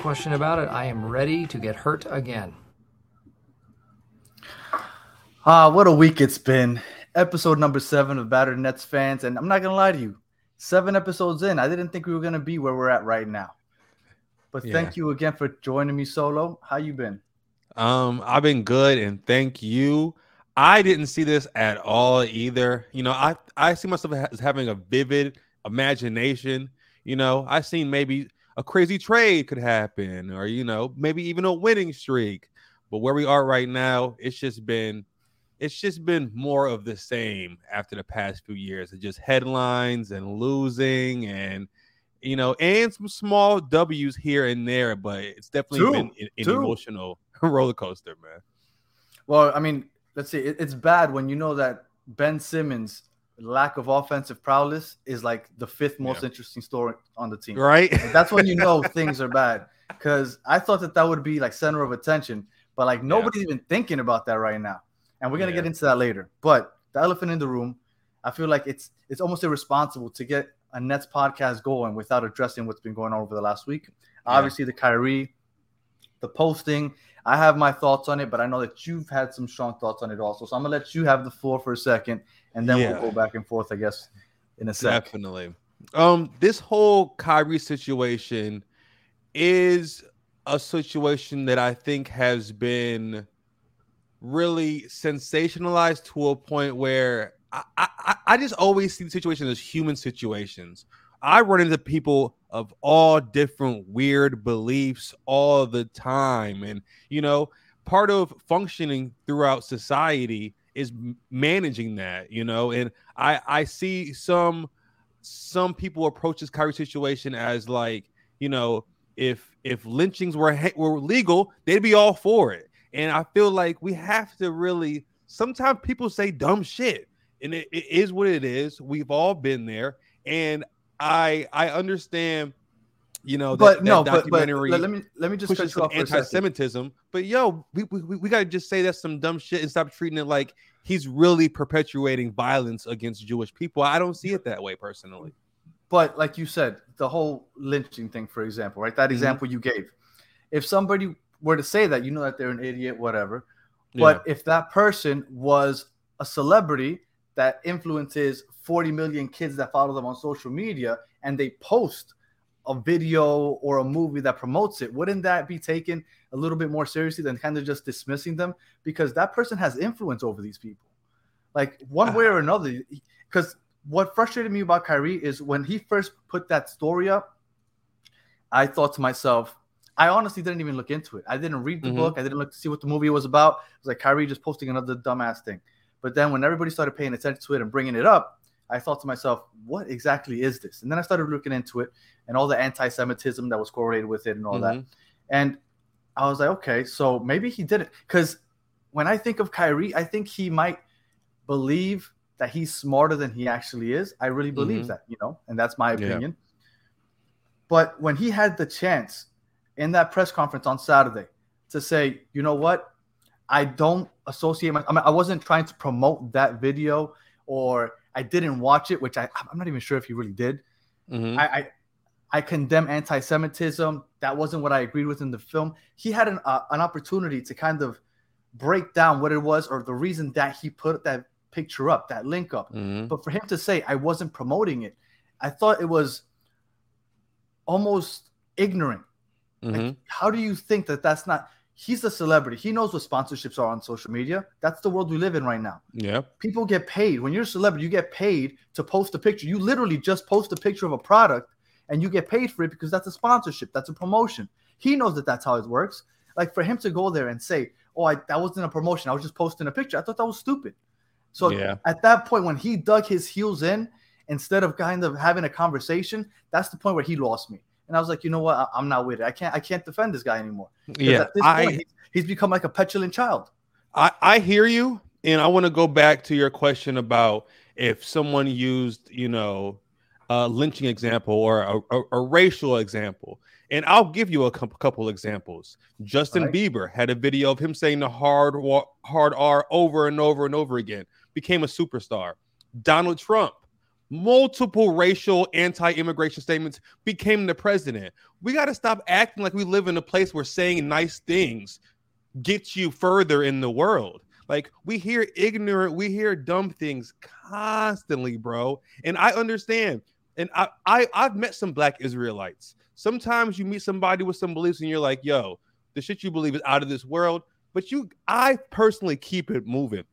question about it. I am ready to get hurt again. Ah, what a week it's been. Episode number seven of Battered Nets fans, and I'm not gonna lie to you. Seven episodes in, I didn't think we were gonna be where we're at right now. But Yeah. thank you again for joining me solo. How you been? Um, I've been good and thank you. I didn't see this at all either. You know, I I see myself as having a vivid imagination. You know, I seen maybe a crazy trade could happen, or you know, maybe even a winning streak. But where we are right now, it's just been it's just been more of the same after the past few years. It's just headlines and losing and you know, and some small W's here and there, but it's definitely Two. been an, Two. emotional roller coaster, man. Well, I mean, let's see. It, it's bad when you know that Ben Simmons' lack of offensive prowess is like the fifth most Yeah. interesting story on the team. Right? That's when you know things are bad. Because I thought that that would be like center of attention, but like nobody's even thinking about that right now. And we're gonna Yeah. get into that later. But the elephant in the room, I feel like it's it's almost irresponsible to get a Nets podcast going without addressing what's been going on over the last week. Obviously, the Kyrie, the posting. I have my thoughts on it, but I know that you've had some strong thoughts on it also. So I'm gonna let you have the floor for a second, and then Yeah. we'll go back and forth, I guess, in a sec. Definitely. Um, this whole Kyrie situation is a situation that I think has been really sensationalized to a point where I, I, I just always see the situation as human situations. I run into people of all different weird beliefs all the time. And, you know, part of functioning throughout society is managing that, you know, and I, I see some some people approach this Kyrie situation as like, you know, if if lynchings were were legal, they'd be all for it. And I feel like we have to really. Sometimes people say dumb shit, and it, it is what it is. We've all been there, and I I understand, you know, that, But that no, but, but documentary let, me let me just cut you off for a second. anti-Semitism. But yo, we, we, we gotta just say that's some dumb shit and stop treating it like he's really perpetuating violence against Jewish people. I don't see it that way personally. But like you said, the whole lynching thing, for example, right? That Mhm. example you gave. If somebody were to say that, you know that they're an idiot, whatever. But if that person was a celebrity that influences 40 million kids that follow them on social media and they post a video or a movie that promotes it, wouldn't that be taken a little bit more seriously than kind of just dismissing them? Because that person has influence over these people. Like one way or another. Because what frustrated me about Kyrie is when he first put that story up, I thought to myself, I honestly didn't even look into it. I didn't read the Mhm. book. I didn't look to see what the movie was about. It was like Kyrie just posting another dumbass thing. But then when everybody started paying attention to it and bringing it up, I thought to myself, what exactly is this? And then I started looking into it and all the anti-Semitism that was correlated with it and all that. Mhm. And I was like, okay, so maybe he did it. Because when I think of Kyrie, I think he might believe that he's smarter than he actually is. I really believe Mhm. that, you know, and that's my Yeah. opinion. But when he had the chance in that press conference on Saturday to say, you know what, I don't associate my, I mean, I wasn't trying to promote that video or I didn't watch it, which I, I'm not even sure if he really did. Mhm. I, I I condemn anti-Semitism. That wasn't what I agreed with in the film. He had an uh, an opportunity to kind of break down what it was or the reason that he put that picture up, that link up. Mhm. But for him to say I wasn't promoting it, I thought it was almost ignorant. Like, Mhm. how do you think that that's not? He's a celebrity. He knows what sponsorships are on social media. That's the world we live in right now. Yeah. people get paid. When you're a celebrity you get paid to post a picture. You literally just post a picture of a product and you get paid for it because that's a sponsorship. That's a promotion. He knows that that's how it works. Like for him to go there and say oh I, that wasn't a promotion. I was just posting a picture. I thought that was stupid. So Yeah. at that point when he dug his heels in instead of kind of having a conversation that's the point where he lost me and i was like you know what I, i'm not with it i can't i can't defend this guy anymore. Yeah. at this I, point, he's, he's become like a petulant child I I hear you, and I want to go back to your question about if someone used, you know, a lynching example or a, a, a racial example. And I'll give you a couple examples. Justin Right. Bieber had a video of him saying the hard hard R over and over and over again. Became a superstar. Donald Trump multiple racial anti-immigration statements, became the president. We got to stop acting like we live in a place where saying nice things gets you further in the world. Like we hear ignorant, we hear dumb things constantly, bro. And I understand. And I, I I've met some black Israelites. Sometimes you meet somebody with some beliefs and you're like, yo, the shit you believe is out of this world. But you I personally keep it moving.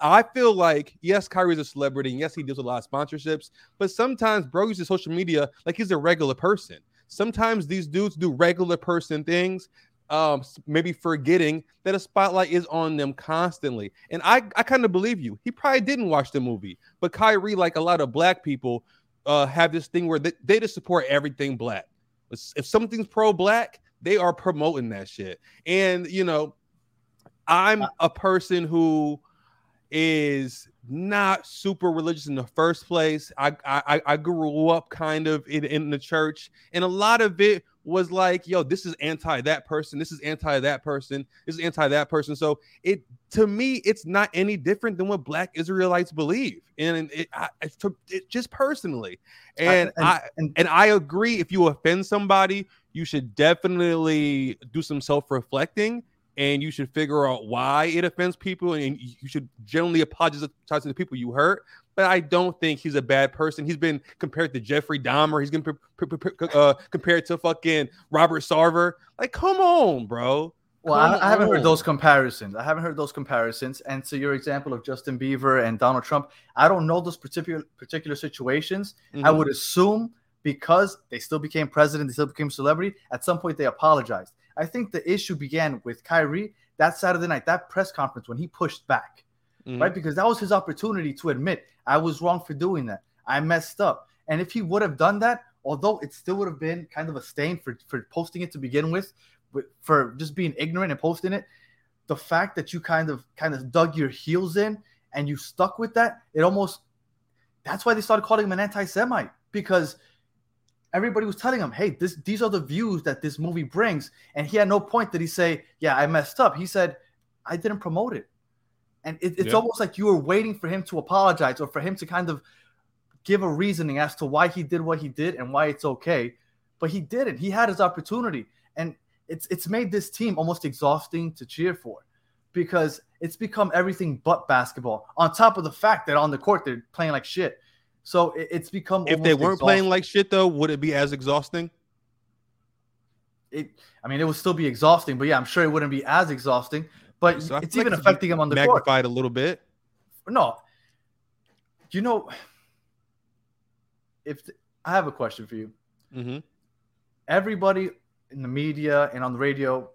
I feel like yes, Kyrie's a celebrity, and yes, he does a lot of sponsorships, but sometimes bro uses social media like he's a regular person. Sometimes these dudes do regular person things, um, maybe forgetting that a spotlight is on them constantly. And I, I kind of believe you. He probably didn't watch the movie, but Kyrie, like a lot of black people, uh, have this thing where they, they just support everything black. If something's pro-black, they are promoting that shit. And you know, I'm uh a person who is not super religious in the first place. I I, I grew up kind of in, in the church, and a lot of it was like, yo, this is anti that person, this is anti that person, this is anti that person. So it to me, it's not any different than what Black Israelites believe, and it, I, it just personally, and I, and, I and, and I agree. If you offend somebody, you should definitely do some self reflecting and you should figure out why it offends people and you should generally apologize to the people you hurt but i don't think he's a bad person he's been compared to jeffrey dahmer he's been uh, compared to fucking robert sarver like come on bro well, I, I, haven't heard those comparisons. I haven't heard those comparisons. And to your example of Justin Bieber and Donald Trump, I don't know those particular particular situations. Mm-hmm. I would assume because they still became president, they still became celebrity. At some point, they apologized. I think the issue began with Kyrie that Saturday night, that press conference when he pushed back, mm-hmm. right? Because that was his opportunity to admit I was wrong for doing that. I messed up. And if he would have done that, although it still would have been kind of a stain for, for posting it to begin with, for just being ignorant and posting it, the fact that you kind of kind of dug your heels in and you stuck with that, it almost that's why they started calling him an anti-Semite because everybody was telling him, "Hey, this these are the views that this movie brings," and he had no point that he say, "Yeah, I messed up." He said, "I didn't promote it," and it, it's yeah. almost like you were waiting for him to apologize or for him to kind of give a reasoning as to why he did what he did and why it's okay, but he didn't. He had his opportunity, and it's it's made this team almost exhausting to cheer for because it's become everything but basketball. On top of the fact that on the court they're playing like shit. So it, it's become. If they weren't exhausting. playing like shit, though, would it be as exhausting? It. I mean, it would still be exhausting, but yeah, I'm sure it wouldn't be as exhausting. But so it's even like affecting him on the magnified court. a little bit. No, you know, if I have a question for you, mm-hmm. everybody in the media and on the radio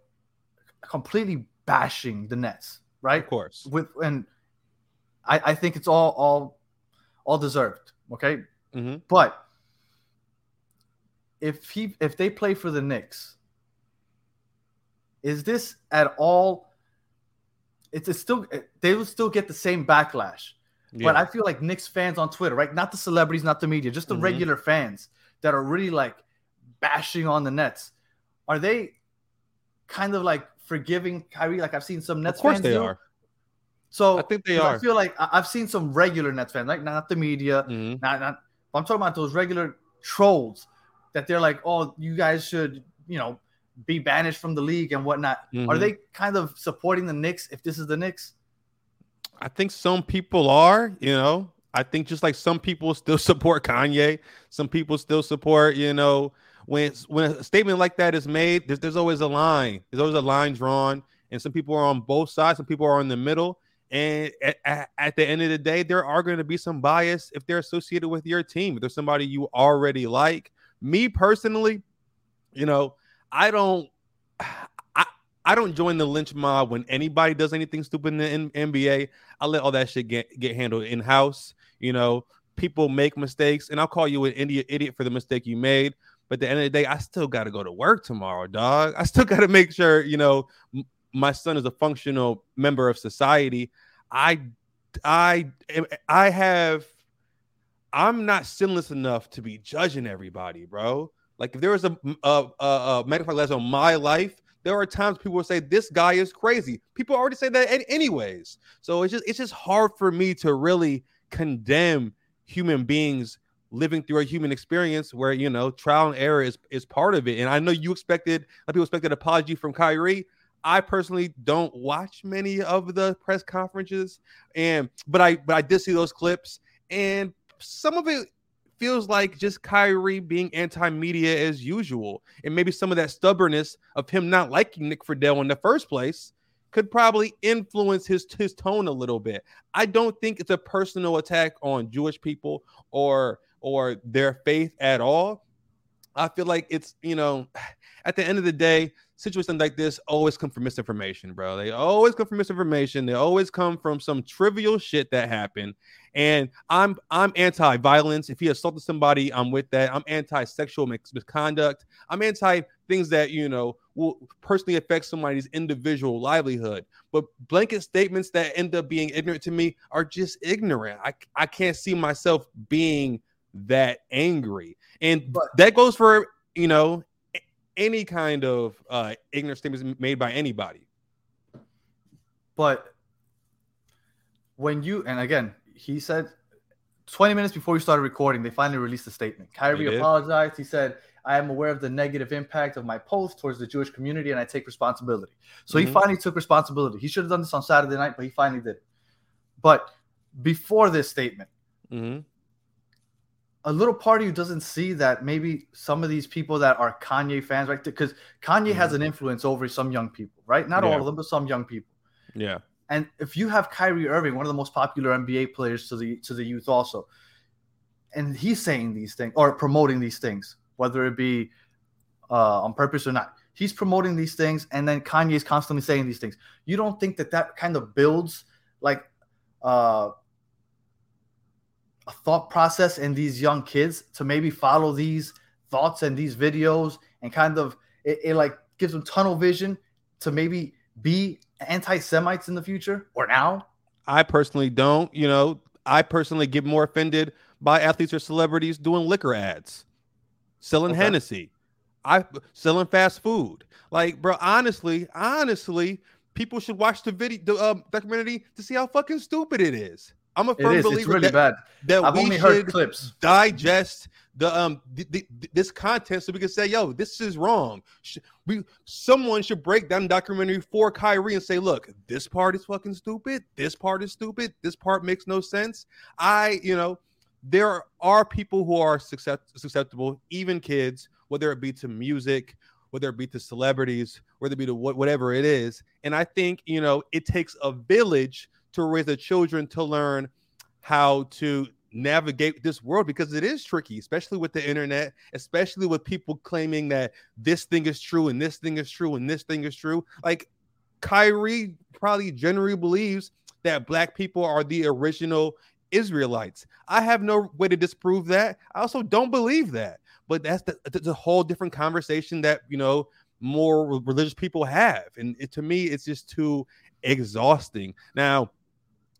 completely bashing the Nets, right? Of course. With and I, I think it's all all all deserved. Okay, mm-hmm. but if he if they play for the Knicks, is this at all? It's, it's still they will still get the same backlash. Yeah. But I feel like Knicks fans on Twitter, right? Not the celebrities, not the media, just the mm-hmm. regular fans that are really like bashing on the Nets. Are they kind of like forgiving Kyrie? Like I've seen some Nets of course fans they do. are. So I think they are. I feel like I've seen some regular Nets fans, like not the media, mm-hmm. not, not I'm talking about those regular trolls that they're like, oh, you guys should, you know, be banished from the league and whatnot. Mm-hmm. Are they kind of supporting the Knicks if this is the Knicks? I think some people are, you know. I think just like some people still support Kanye, some people still support, you know, when when a statement like that is made, there's, there's always a line. There's always a line drawn, and some people are on both sides, some people are in the middle. And at, at, the end of the day, there are going to be some bias if they're associated with your team. If there's somebody you already like. Me personally, you know, I don't, I, I don't join the lynch mob when anybody does anything stupid in the NBA. I let all that shit get get handled in house. You know, people make mistakes, and I'll call you an idiot idiot for the mistake you made. But at the end of the day, I still got to go to work tomorrow, dog. I still got to make sure, you know, my son is a functional member of society. I, I, I have. I'm not sinless enough to be judging everybody, bro. Like if there was a a, a, a magnifying glass on my life, there are times people will say this guy is crazy. People already say that anyways. So it's just it's just hard for me to really condemn human beings living through a human experience where you know trial and error is is part of it. And I know you expected, a people expected apology from Kyrie. I personally don't watch many of the press conferences, and but I but I did see those clips, and some of it feels like just Kyrie being anti-media as usual, and maybe some of that stubbornness of him not liking Nick Friedell in the first place could probably influence his his tone a little bit. I don't think it's a personal attack on Jewish people or or their faith at all. I feel like it's you know, at the end of the day, situations like this always come from misinformation, bro. They always come from misinformation. They always come from some trivial shit that happened. And I'm I'm anti-violence. If he assaulted somebody, I'm with that. I'm anti-sexual misconduct. I'm anti things that you know will personally affect somebody's individual livelihood. But blanket statements that end up being ignorant to me are just ignorant. I I can't see myself being that angry. And but, that goes for you know any kind of uh, ignorant statements made by anybody. But when you and again, he said 20 minutes before we started recording, they finally released a statement. Kyrie apologized. He said, I am aware of the negative impact of my post towards the Jewish community and I take responsibility. So mm-hmm. he finally took responsibility. He should have done this on Saturday night, but he finally did. But before this statement, mm-hmm a little part of you doesn't see that maybe some of these people that are Kanye fans, right? Because Kanye mm-hmm. has an influence over some young people, right? Not yeah. all of them, but some young people. Yeah. And if you have Kyrie Irving, one of the most popular NBA players to the to the youth, also, and he's saying these things or promoting these things, whether it be uh, on purpose or not, he's promoting these things, and then Kanye is constantly saying these things. You don't think that that kind of builds like uh a thought process in these young kids to maybe follow these thoughts and these videos and kind of it, it like gives them tunnel vision to maybe be anti-Semites in the future or now? I personally don't. You know, I personally get more offended by athletes or celebrities doing liquor ads, selling okay. Hennessy, I selling fast food. Like, bro, honestly, honestly, people should watch the video, the uh, documentary to see how fucking stupid it is. I'm a firm believer it's really that, bad. that I've we only should clips. digest the um the this content so we can say, yo, this is wrong. we someone should break down the documentary for Kyrie and say, look, this part is fucking stupid. This part is stupid. This part makes no sense. I, you know, there are people who are susceptible, even kids, whether it be to music, whether it be to celebrities, whether it be to whatever it is. And I think, you know, it takes a village to raise the children to learn how to navigate this world because it is tricky, especially with the internet, especially with people claiming that this thing is true and this thing is true and this thing is true. Like Kyrie probably generally believes that black people are the original Israelites. I have no way to disprove that. I also don't believe that. But that's, the, that's a whole different conversation that, you know, more religious people have. And it, to me, it's just too exhausting. Now,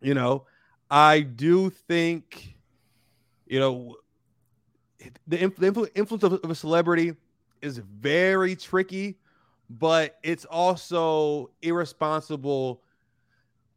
you know, I do think, you know, the, influ- influence of, of a celebrity is very tricky, but it's also irresponsible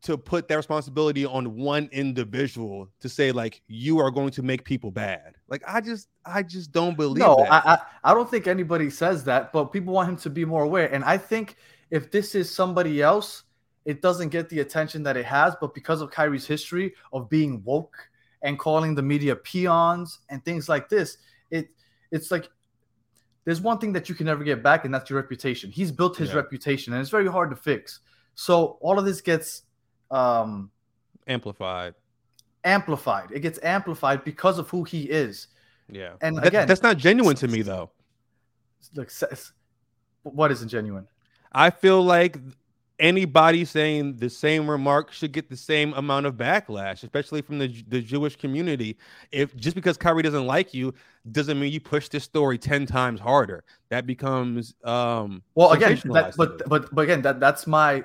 to put that responsibility on one individual to say like you are going to make people bad. Like I just I just don't believe no, that. I, I I don't think anybody says that, but people want him to be more aware. And I think if this is somebody else, it doesn't get the attention that it has. But because of Kyrie's history of being woke and calling the media peons and things like this, it it's like there's one thing that you can never get back, and that's your reputation. He's built his yeah. reputation, and it's very hard to fix. So all of this gets um, amplified. Amplified. It gets amplified because of who he is. Yeah. And that, again, that's not genuine to me, though. Look, what isn't genuine? I feel like anybody saying the same remark should get the same amount of backlash, especially from the the Jewish community. If just because Kyrie doesn't like you doesn't mean you push this story ten times harder. That becomes um well again, that, but but but again that that's my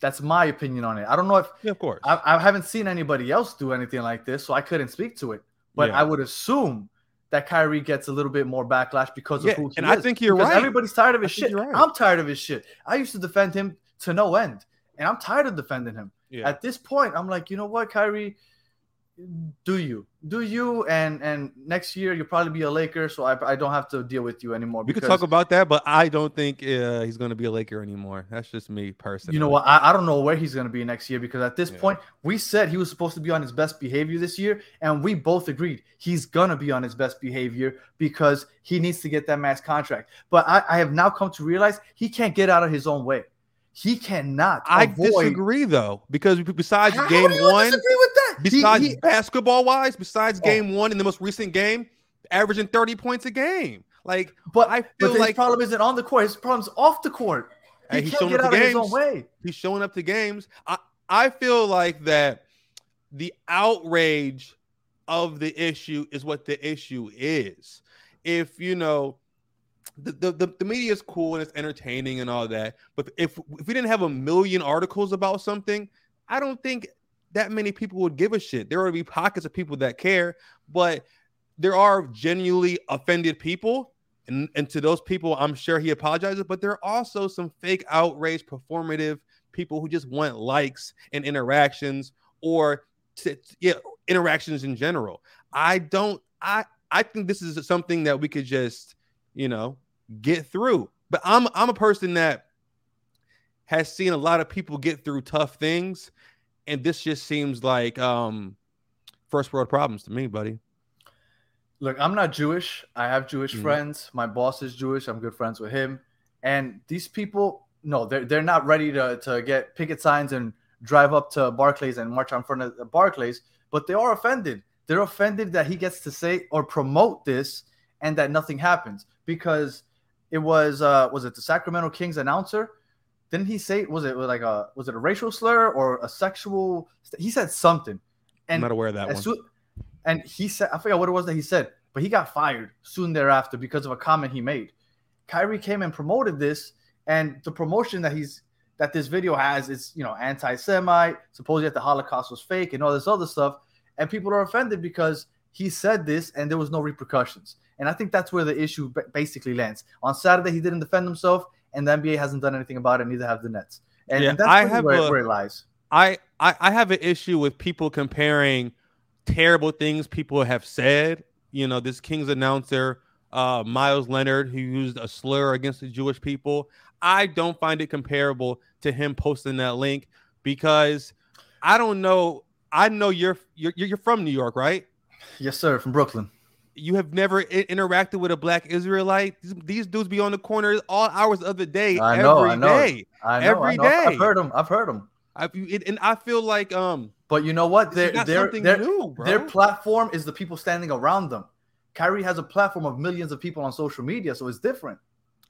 that's my opinion on it. I don't know if yeah, of course I, I haven't seen anybody else do anything like this, so I couldn't speak to it. But yeah. I would assume that Kyrie gets a little bit more backlash because of yeah, who he and is. I think you're because right. Everybody's tired of his shit. Right. I'm tired of his shit. I used to defend him to no end. And I'm tired of defending him. Yeah. At this point, I'm like, you know what, Kyrie, do you do you and and next year you'll probably be a Laker, so I, I don't have to deal with you anymore. We could talk about that, but I don't think uh, he's going to be a Laker anymore. That's just me personally. You know what? I, I don't know where he's going to be next year because at this yeah. point we said he was supposed to be on his best behavior this year, and we both agreed he's going to be on his best behavior because he needs to get that max contract. But I, I have now come to realize he can't get out of his own way. He cannot. I avoid... disagree though, because besides How game one, besides he, he... basketball wise, besides oh. game one in the most recent game, averaging 30 points a game. Like, but I feel but like his problem isn't on the court, his problem's off the court. He he's can't get out of his own way. He's showing up to games. I, I feel like that the outrage of the issue is what the issue is. If you know the, the, the media is cool and it's entertaining and all that. But if if we didn't have a million articles about something, I don't think that many people would give a shit. There would be pockets of people that care, but there are genuinely offended people. And, and to those people, I'm sure he apologizes, but there are also some fake outrage, performative people who just want likes and interactions or to, yeah, interactions in general. I don't I I think this is something that we could just, you know, get through. But I'm I'm a person that has seen a lot of people get through tough things, and this just seems like um first world problems to me, buddy. Look, I'm not Jewish. I have Jewish mm-hmm. friends. My boss is Jewish. I'm good friends with him. And these people, no, they're they're not ready to to get picket signs and drive up to Barclays and march on front of the Barclays, but they are offended. They're offended that he gets to say or promote this and that nothing happens because it was uh was it the Sacramento Kings announcer? Didn't he say was it like a was it a racial slur or a sexual? He said something. And I'm not aware of that one. Soon, and he said I forgot what it was that he said, but he got fired soon thereafter because of a comment he made. Kyrie came and promoted this, and the promotion that he's that this video has is you know anti-Semite, supposedly that the Holocaust was fake, and all this other stuff, and people are offended because he said this and there was no repercussions. And I think that's where the issue basically lands. On Saturday, he didn't defend himself, and the NBA hasn't done anything about it. Neither have the Nets. And, yeah, and that's I have where, a, where, it lies. I, I I have an issue with people comparing terrible things people have said. You know, this Kings announcer, uh, Meyers Leonard, who used a slur against the Jewish people. I don't find it comparable to him posting that link because I don't know. I know you're you're you're from New York, right? Yes, sir, from Brooklyn you have never I- interacted with a black Israelite. These, these, dudes be on the corner all hours of the day. I know, every I know. Day, I know, every I know. Day. I've heard them. I've heard them. It, and I feel like um. But you know what? Their their their, new, their platform is the people standing around them. Kyrie has a platform of millions of people on social media, so it's different.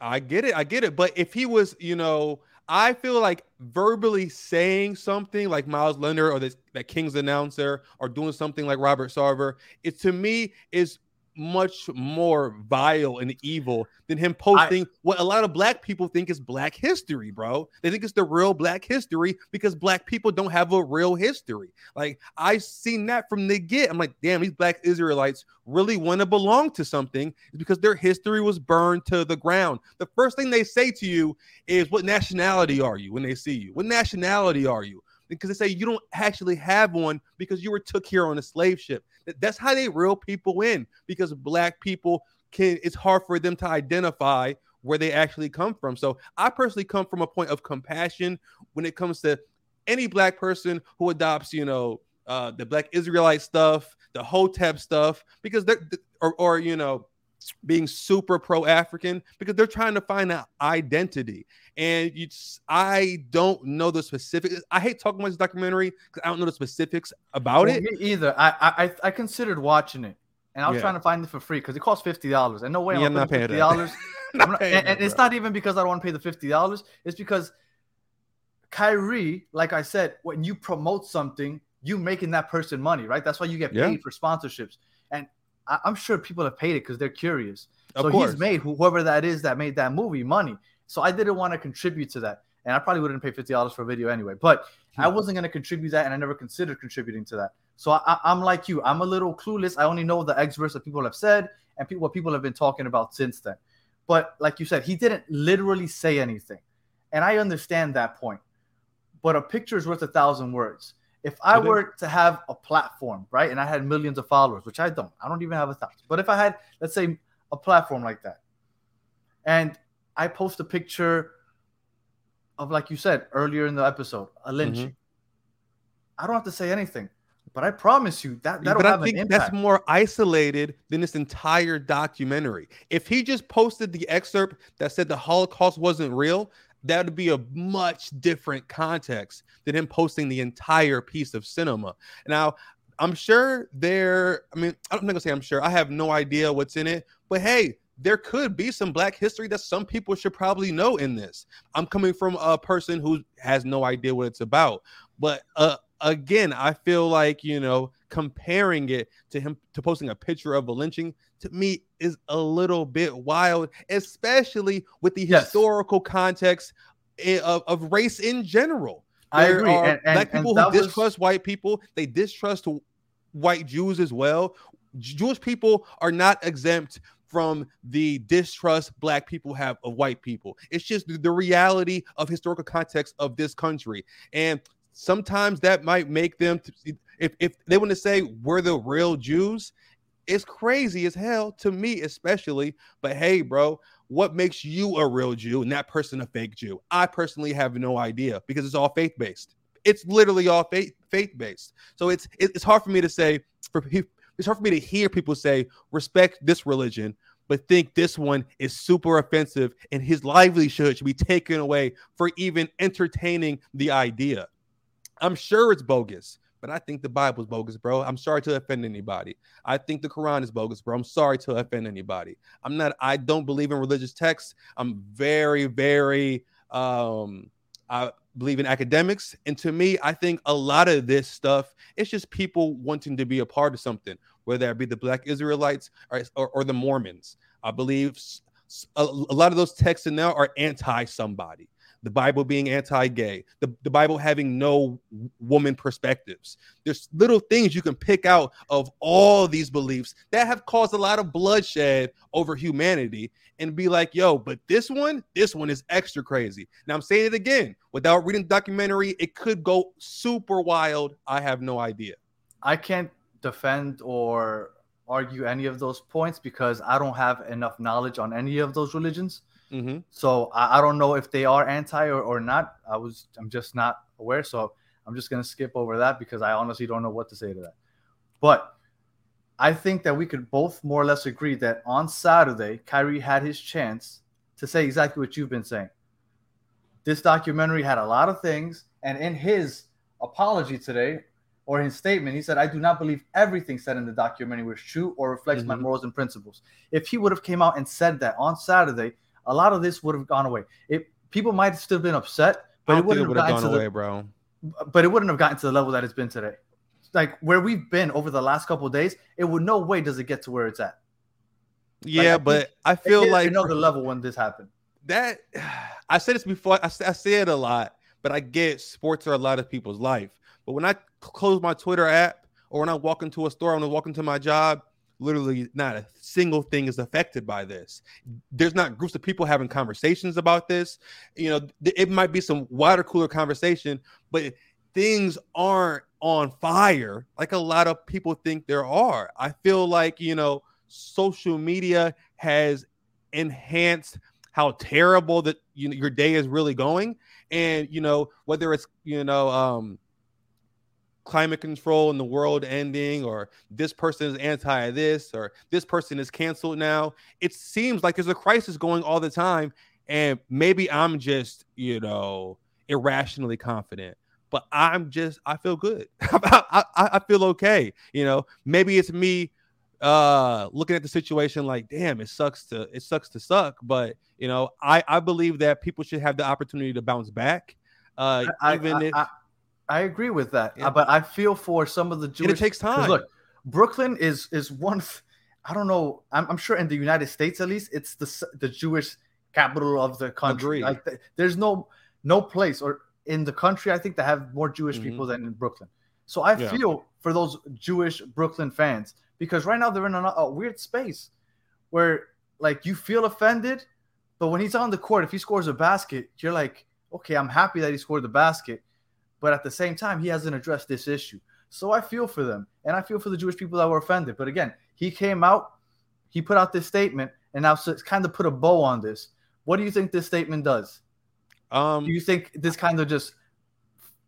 I get it. I get it. But if he was, you know, I feel like verbally saying something like Miles Leonard or this, that Kings announcer or doing something like Robert Sarver, it to me is much more vile and evil than him posting I, what a lot of black people think is black history, bro. They think it's the real black history because black people don't have a real history. Like I seen that from the get. I'm like, damn, these black Israelites really want to belong to something because their history was burned to the ground. The first thing they say to you is, What nationality are you when they see you? What nationality are you? Because they say you don't actually have one because you were took here on a slave ship. That's how they reel people in because black people can it's hard for them to identify where they actually come from. So I personally come from a point of compassion when it comes to any black person who adopts, you know, uh, the black Israelite stuff, the Hotep stuff, because they're or, or you know, being super pro African because they're trying to find an identity. And you, I don't know the specifics. I hate talking about this documentary because I don't know the specifics about well, it either. I, I I considered watching it, and I was yeah. trying to find it for free because it costs fifty dollars. And no way yeah, I'm not paying fifty dollars. and, and it's not even because I don't want to pay the fifty dollars. It's because Kyrie, like I said, when you promote something, you making that person money, right? That's why you get paid yeah. for sponsorships. I, am sure people have paid it because they're curious. Of so course. he's made whoever that is that made that movie money. So I didn't want to contribute to that. And I probably wouldn't pay fifty dollars for a video anyway. But I hmm. wasn't going to contribute that, and I never considered contributing to that. So I, am like you. I'm a little clueless. I only know the experts that people have said and people, what people have been talking about since then. But like you said, he didn't literally say anything, and I understand that point. But a picture is worth a thousand words. If I were to have a platform, right, and I had millions of followers, which I don't, I don't even have a thousand. But if I had, let's say, a platform like that, and I post a picture of, like you said earlier in the episode, a lynching, mm-hmm. I don't have to say anything. But I promise you that that'll but I have think an that's more isolated than this entire documentary. If he just posted the excerpt that said the Holocaust wasn't real, that would be a much different context than him posting the entire piece of cinema. Now, I'm sure there, I mean, I'm not gonna say I'm sure, I have no idea what's in it, but hey, there could be some black history that some people should probably know in this. I'm coming from a person who has no idea what it's about. But uh again, I feel like, you know, comparing it to him to posting a picture of a lynching to me is a little bit wild, especially with the Yes. historical context eh, of, of race in general. I agree. are And, and, black people who was- distrust white people. They distrust white Jews as well. Jewish people are not exempt from the distrust black people have of white people. It's just the- the reality of historical context of this country. And sometimes that might make them if, if they want to say we're the real Jews, it's crazy as hell to me, especially. But hey, bro, what makes you a real Jew and that person a fake Jew? I personally have no idea because it's all faith based. It's literally all faith faith based. So it's it's hard for me to say for. It's hard for me to hear people say respect this religion, but think this one is super offensive and his livelihood should be taken away for even entertaining the idea. I'm sure it's bogus, but I think the Bible's bogus, bro. I'm sorry to offend anybody. I think the Quran is bogus, bro. I'm sorry to offend anybody. I'm not, I don't believe in religious texts. I'm very, very, um, I believe in academics. And to me, I think a lot of this stuff, it's just people wanting to be a part of something, whether that be the Black Israelites or, or, or the Mormons. I believe a lot of those texts in there are anti somebody the Bible being anti-gay, the, the Bible having no woman perspectives. There's little things you can pick out of all these beliefs that have caused a lot of bloodshed over humanity and be like, yo, but this one, this one is extra crazy. Now I'm saying it again, without reading the documentary, it could go super wild. I have no idea. I can't defend or argue any of those points because I don't have enough knowledge on any of those religions. Mhm. So I, I don't know if they are anti or, or not. I was I'm just not aware. So I'm just gonna skip over that because I honestly don't know what to say to that. But I think that we could both more or less agree that on Saturday, Kyrie had his chance to say exactly what you've been saying. This documentary had a lot of things, and in his apology today, or his statement, he said, I do not believe everything said in the documentary was true or reflects my Mhm. morals and principles. If he would have came out and said that on Saturday, a lot of this would have gone away. It people might have still been upset, but it wouldn't it have would have gotten gone away, the bro. but it wouldn't have gotten to the level that it's been today. Like where we've been over the last couple of days, it would no way does it get to where it's at. Yeah, I but I feel like another level when this happened. that I said this before. I say it a lot, but I get sports are a lot of people's life. But when I close my Twitter app or when I walk into a store, when I walk into my job, literally not a single thing is affected by this. There's not groups of people having conversations about this. You know, it might be some water cooler conversation, but things aren't on fire like a lot of people think there are. I feel like, you know, social media has enhanced how terrible that you know, your day is really going and you know whether it's you know um climate control and the world ending or this person is anti this or this person is canceled now. It seems like there's a crisis going all the time and maybe i'm just you know irrationally confident but i'm just i feel good. I, I, I feel okay you know? Maybe it's me uh looking at the situation like damn it sucks to it sucks to suck but you know i i believe that people should have the opportunity to bounce back uh I, even I, if I, I agree with that, Yeah. but I feel for some of the and Jewish. it takes time Look, Brooklyn is is one. I don't know. I'm, I'm sure in the United States at least, it's the the Jewish capital of the country. Agreed. Like th- there's no no place or in the country I think that have more Jewish Mhm. people than in Brooklyn. So I Yeah. feel for those Jewish Brooklyn fans because right now they're in a, a weird space where like you feel offended, but when he's on the court, if he scores a basket, you're like, okay, I'm happy that he scored the basket, but at the same time, he hasn't addressed this issue. So I feel for them, and I feel for the Jewish people that were offended. But again, he came out, he put out this statement, and now it's kind of put a bow on this. What do you think this statement does? Um, do you think this kind of just,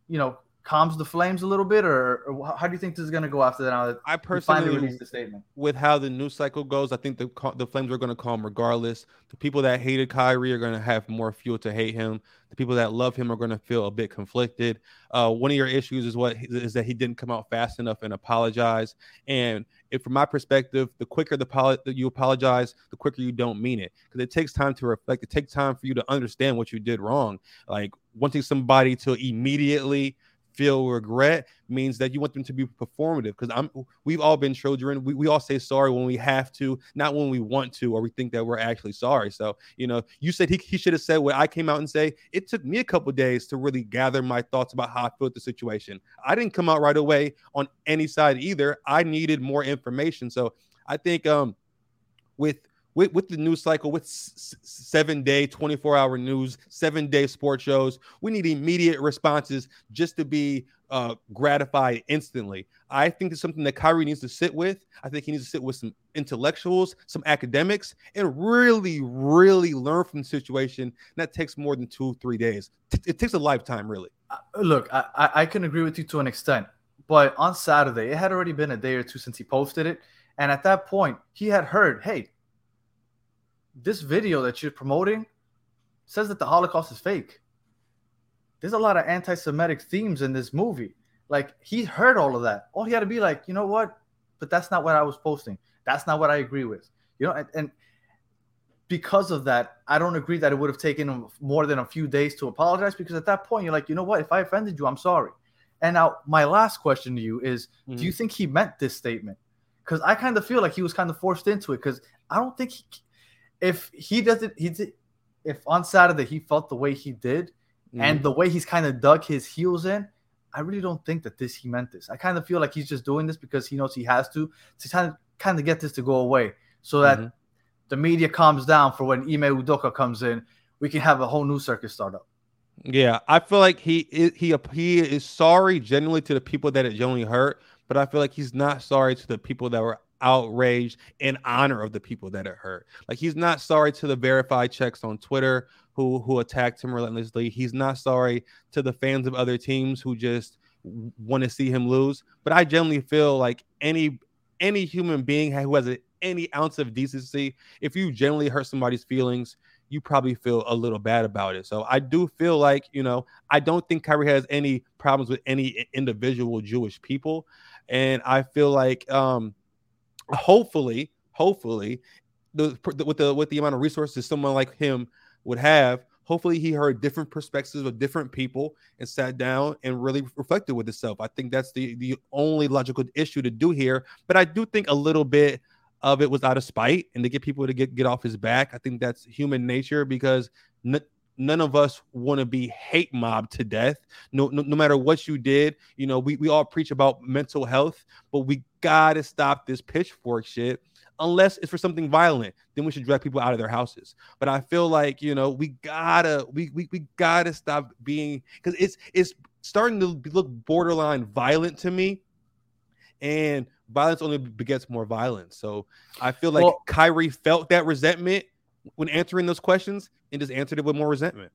you know, calms the flames a little bit, or, or how do you think this is going to go after that? Now that I personally finally released the statement. With how the news cycle goes, I think the the Flames are going to calm regardless. The people that hated Kyrie are going to have more fuel to hate him. The people that love him are going to feel a bit conflicted. Uh, one of your issues is what is that he didn't come out fast enough and apologize. And if, from my perspective, the quicker the poli- you apologize, the quicker you don't mean it because it takes time to reflect. It takes time for you to understand what you did wrong. Like wanting somebody to immediately feel regret means that you want them to be performative because i'm we've all been children. We, we all say sorry when we have to not when we want to or we think that we're actually sorry. So you know you said he, he should have said what i came out and say. It took me a couple days to really gather my thoughts about how i felt the situation. I didn't come out right away on any side either. I needed more information. So i think um with with, with the news cycle, with s- seven day, 24 hour news, seven day sports shows, we need immediate responses just to be uh, gratified instantly. I think it's something that Kyrie needs to sit with. I think he needs to sit with some intellectuals, some academics, and really, really learn from the situation. And that takes more than two, three days. It takes a lifetime, really. Uh, look, I, I can agree with you to an extent, but on Saturday, it had already been a day or two since he posted it. And at that point, he had heard, hey, this video that you're promoting says that the Holocaust is fake. There's a lot of anti-Semitic themes in this movie. Like he heard all of that. All he had to be like, you know what? But that's not what I was posting. That's not what I agree with. You know, and, and because of that, I don't agree that it would have taken him more than a few days to apologize. Because at that point, you're like, you know what? If I offended you, I'm sorry. And now my last question to you is: mm-hmm. Do you think he meant this statement? Because I kind of feel like he was kind of forced into it. Because I don't think he if he doesn't, he did, if on Saturday he felt the way he did, mm. and the way he's kind of dug his heels in, I really don't think that this he meant this. I kind of feel like he's just doing this because he knows he has to to kind of kind of get this to go away, so that mm-hmm. the media calms down for when Ime Udoka comes in. We can have a whole new circus start up. Yeah, I feel like he he he is sorry genuinely to the people that it genuinely hurt, but I feel like he's not sorry to the people that were outraged in honor of the people that it hurt. Like he's not sorry to the verified checks on Twitter who who attacked him relentlessly. He's not sorry to the fans of other teams who just want to see him lose. But I generally feel like any any human being who has a, any ounce of decency, if you generally hurt somebody's feelings, you probably feel a little bad about it. So I do feel like, you know, I don't think Kyrie has any problems with any individual Jewish people. And I feel like um hopefully, hopefully, the, with the with the amount of resources someone like him would have, hopefully he heard different perspectives of different people and sat down and really reflected with himself. I think that's the the only logical issue to do here. But I do think a little bit of it was out of spite and to get people to get get off his back. I think that's human nature because none of us want to be hate mobbed to death. No, no, no matter what you did, you know, we, we all preach about mental health, but we gotta stop this pitchfork shit. Unless it's for something violent, then we should drag people out of their houses. But I feel like you know we gotta we we, we gotta stop being because it's it's starting to look borderline violent to me, and violence only begets more violence. So I feel like well, Kyrie felt that resentment when answering those questions and just answered it with more resentment.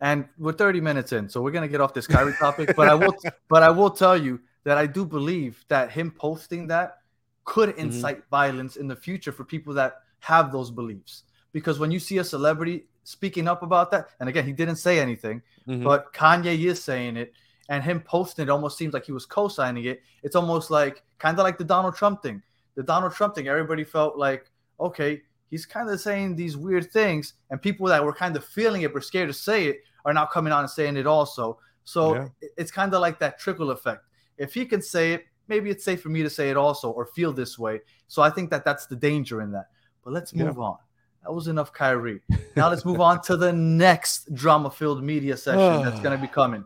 And we're 30 minutes in, so we're gonna get off this Kyrie topic. but I will, but I will tell you that I do believe that him posting that could mm-hmm. incite mm-hmm. violence in the future for people that have those beliefs. Because when you see a celebrity speaking up about that, and again, he didn't say anything, mm-hmm. but Kanye is saying it, and him posting it almost seems like he was co-signing it. It's almost like kind of like the Donald Trump thing. The Donald Trump thing, everybody felt like, okay, he's kind of saying these weird things, and people that were kind of feeling it but scared to say it are now coming on and saying it also. So yeah. it's kind of like that trickle effect. If he can say it, maybe it's safe for me to say it also or feel this way. So I think that that's the danger in that. But let's move yeah. on. That was enough Kyrie. Now let's move on to the next drama-filled media session that's going to be coming.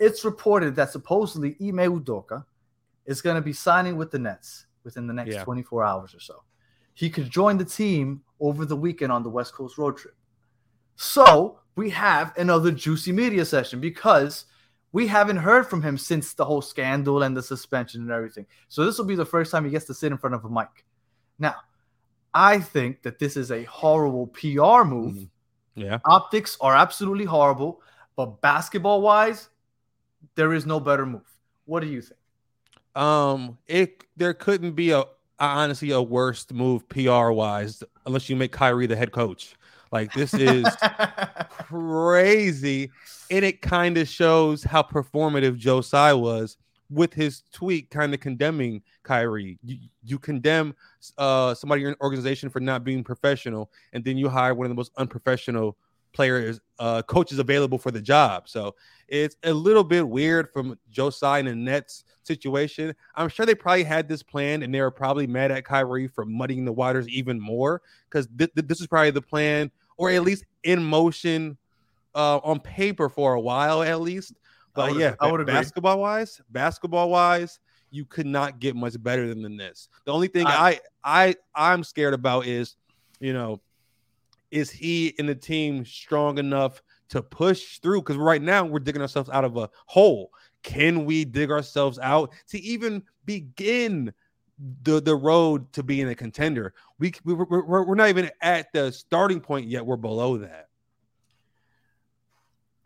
It's reported that supposedly Ime Udoka is going to be signing with the Nets within the next yeah. 24 hours or so he could join the team over the weekend on the West Coast road trip. So we have another juicy media session because We haven't heard from him since the whole scandal and the suspension and everything. So this will be the first time he gets to sit in front of a mic. Now, I think that this is a horrible PR move. Mm-hmm. Yeah. Optics are absolutely horrible, but basketball wise, there is no better move. What do you think? Um, it there couldn't be a honestly a worst move PR wise unless you make Kyrie the head coach. Like this is crazy, and it kind of shows how performative Joe Tsai was with his tweet, kind of condemning Kyrie. You, you condemn uh, somebody in your organization for not being professional, and then you hire one of the most unprofessional players, uh, coaches available for the job. So it's a little bit weird from Joe Tsai and Nets situation. I'm sure they probably had this plan and they were probably mad at Kyrie for muddying the waters even more because th- th- this is probably the plan or at least in motion uh, on paper for a while at least. But yeah, I would basketball wise, basketball wise, you could not get much better than this. The only thing I, I I I'm scared about is, you know, is he in the team strong enough to push through? Because right now we're digging ourselves out of a hole. Can we dig ourselves out to even begin the the road to being a contender? We, we we're, we're not even at the starting point yet. We're below that.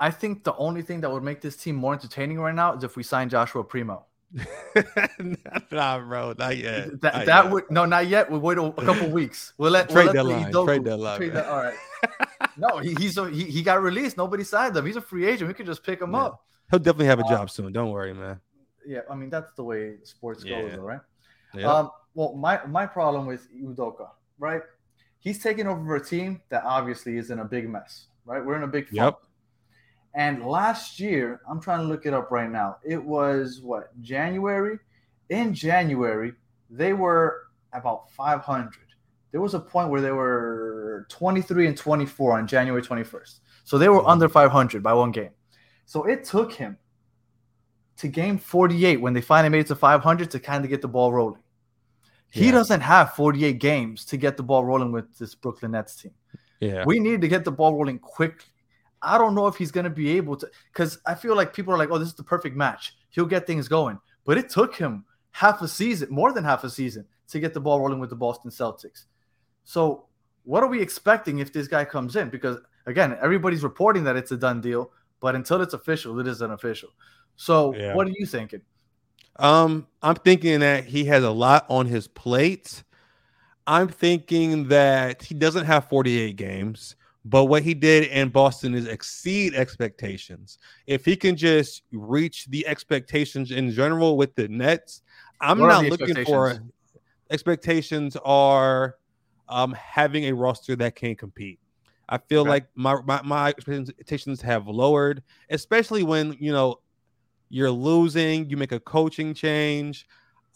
I think the only thing that would make this team more entertaining right now is if we sign Joshua Primo. nah, bro, not yet. That, not that yet. would no, not yet. We'll wait a, a couple weeks. We'll let trade we'll let deadline. Trade deadline. Trade that, all right. no, he, he's a, he, he got released. Nobody signed him. He's a free agent. We could just pick him Yeah. up. He'll definitely have a Uh, job soon. Don't worry, man. Yeah, I mean that's the way sports Yeah. goes, though, right? Yeah. Um, well, my my problem with Udoka, right? He's taking over a team that obviously is in a big mess, right? We're in a big funk. And last year, I'm trying to look it up right now. It was what January. In January, they were about 500. There was a point where they were 23 and 24 on January 21st. So they were Mhm. under 500 by one game. So it took him to game 48 when they finally made it to 500 to kind of get the ball rolling. He Yeah. doesn't have 48 games to get the ball rolling with this Brooklyn Nets team. Yeah. We need to get the ball rolling quickly. I don't know if he's going to be able to, because I feel like people are like, oh, this is the perfect match. He'll get things going. But it took him half a season, more than half a season, to get the ball rolling with the Boston Celtics. So, what are we expecting if this guy comes in? Because, again, everybody's reporting that it's a done deal, but until it's official, it isn't official. So, Yeah. what are you thinking? Um, I'm thinking that he has a lot on his plate. I'm thinking that he doesn't have 48 games, but what he did in Boston is exceed expectations. If he can just reach the expectations in general with the Nets, I'm What not looking for expectations are um having a roster that can compete. I feel like my, my my expectations have lowered, especially when you know you're losing, you make a coaching change.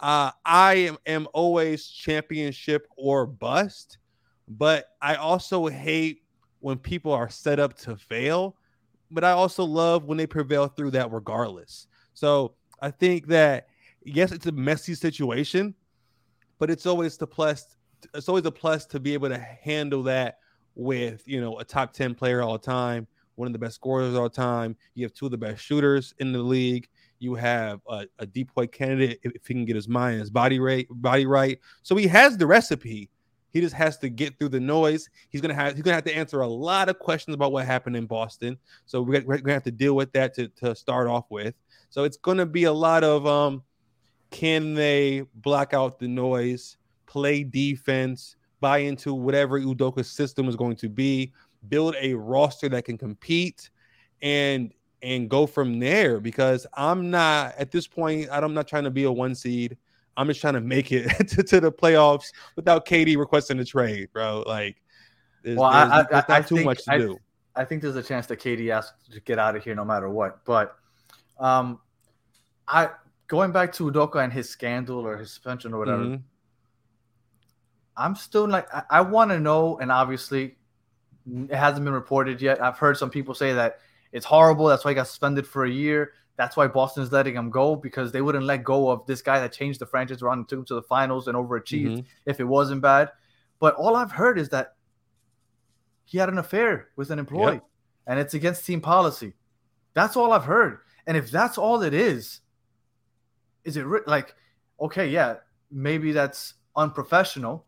Uh, I am, am always championship or bust, but I also hate when people are set up to fail. But I also love when they prevail through that regardless. So I think that yes, it's a messy situation, but it's always the plus. It's always a plus to be able to handle that with you know a top 10 player all time one of the best scorers all time you have two of the best shooters in the league you have a, a deep point candidate if, if he can get his mind and his body right body right so he has the recipe he just has to get through the noise he's gonna have he's gonna have to answer a lot of questions about what happened in boston so we're, we're gonna have to deal with that to, to start off with so it's gonna be a lot of um can they block out the noise play defense buy into whatever Udoka's system is going to be, build a roster that can compete, and and go from there. Because I'm not at this point. I'm not trying to be a one seed. I'm just trying to make it to, to the playoffs without KD requesting a trade, bro. Like, there's, Well, I- there's- I- there's I too think- much to I- do. I think there's a chance that KD asks to get out of here no matter what. But um, I going back to Udoka and his scandal or his suspension or whatever. Mhm. I'm still like I, I want to know, and obviously it hasn't been reported yet. I've heard some people say that it's horrible. That's why he got suspended for a year. That's why Boston's letting him go because they wouldn't let go of this guy that changed the franchise around and took him to the finals and overachieved Mhm. if it wasn't bad. But all I've heard is that he had an affair with an employee, Yep. and it's against team policy. That's all I've heard. And if that's all it is, is it re- like, okay, yeah, maybe that's unprofessional,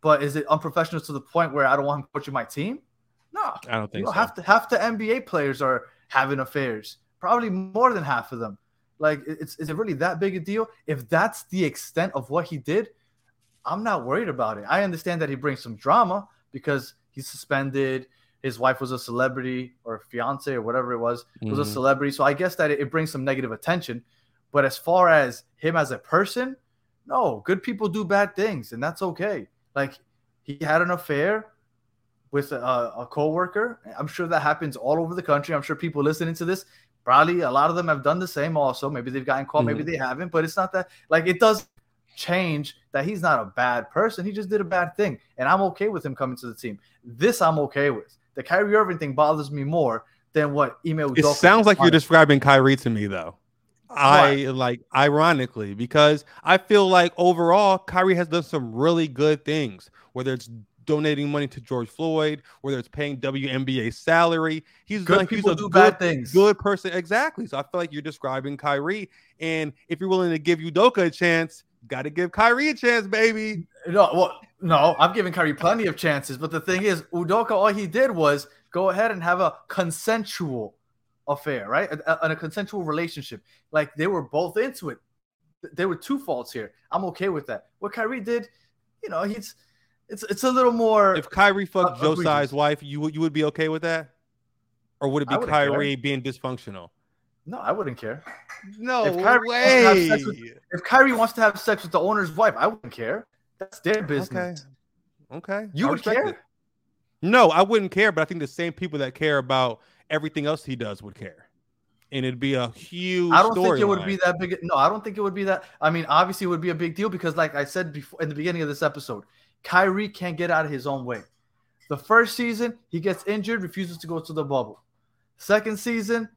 but is it unprofessional to the point where I don't want him coaching my team? No, I don't think you know, so. half the half the NBA players are having affairs. Probably more than half of them. Like, it's is it really that big a deal? If that's the extent of what he did, I'm not worried about it. I understand that he brings some drama because he's suspended. His wife was a celebrity or fiance or whatever it was, was a Mhm. celebrity. So I guess that it, it brings some negative attention. But as far as him as a person, no, good people do bad things, and that's okay. Like he had an affair with a, a coworker. I'm sure that happens all over the country. I'm sure people listening to this, probably a lot of them have done the same also. Maybe they've gotten caught, maybe mm-hmm. they haven't, but it's not that like it does change that he's not a bad person. He just did a bad thing. And I'm okay with him coming to the team. This I'm okay with. The Kyrie Irving thing bothers me more than what email It sounds like you're describing Kyrie to me, though. I like ironically because I feel like overall Kyrie has done some really good things, whether it's donating money to George Floyd, whether it's paying WNBA salary. He's Good like he's people a do good, bad things. good person. Exactly. So I feel like you're describing Kyrie. And if you're willing to give Udoka a chance, got to give Kyrie a chance, baby. No, well, no, I'm giving Kyrie plenty of chances. But the thing is, Udoka, all he did was go ahead and have a consensual affair, right? A, a- a consensual relationship. Like they were both into it. There were two faults here. I'm okay with that. What Kyrie did, you know, he's it's it's a little more. If Kyrie fucked Uh, Joe wife, you would you would be okay with that? Or would it be wouldn't care. Kyrie being dysfunctional? no, I wouldn't care. No If Kyrie wants to have sex with- way. If Kyrie wants to have sex with the owner's wife, I wouldn't care. That's their business. Okay. You I would care? it. No, I wouldn't care, but I think the same people that care about everything else he does would care. And it'd be a huge I don't think it would be that big. No, I don't think it would be that. I mean, obviously, it would be a big deal because, like I said before in the beginning of this episode, Kyrie can't get out of his own way. The first season, he gets injured, refuses to go to the bubble. Second season,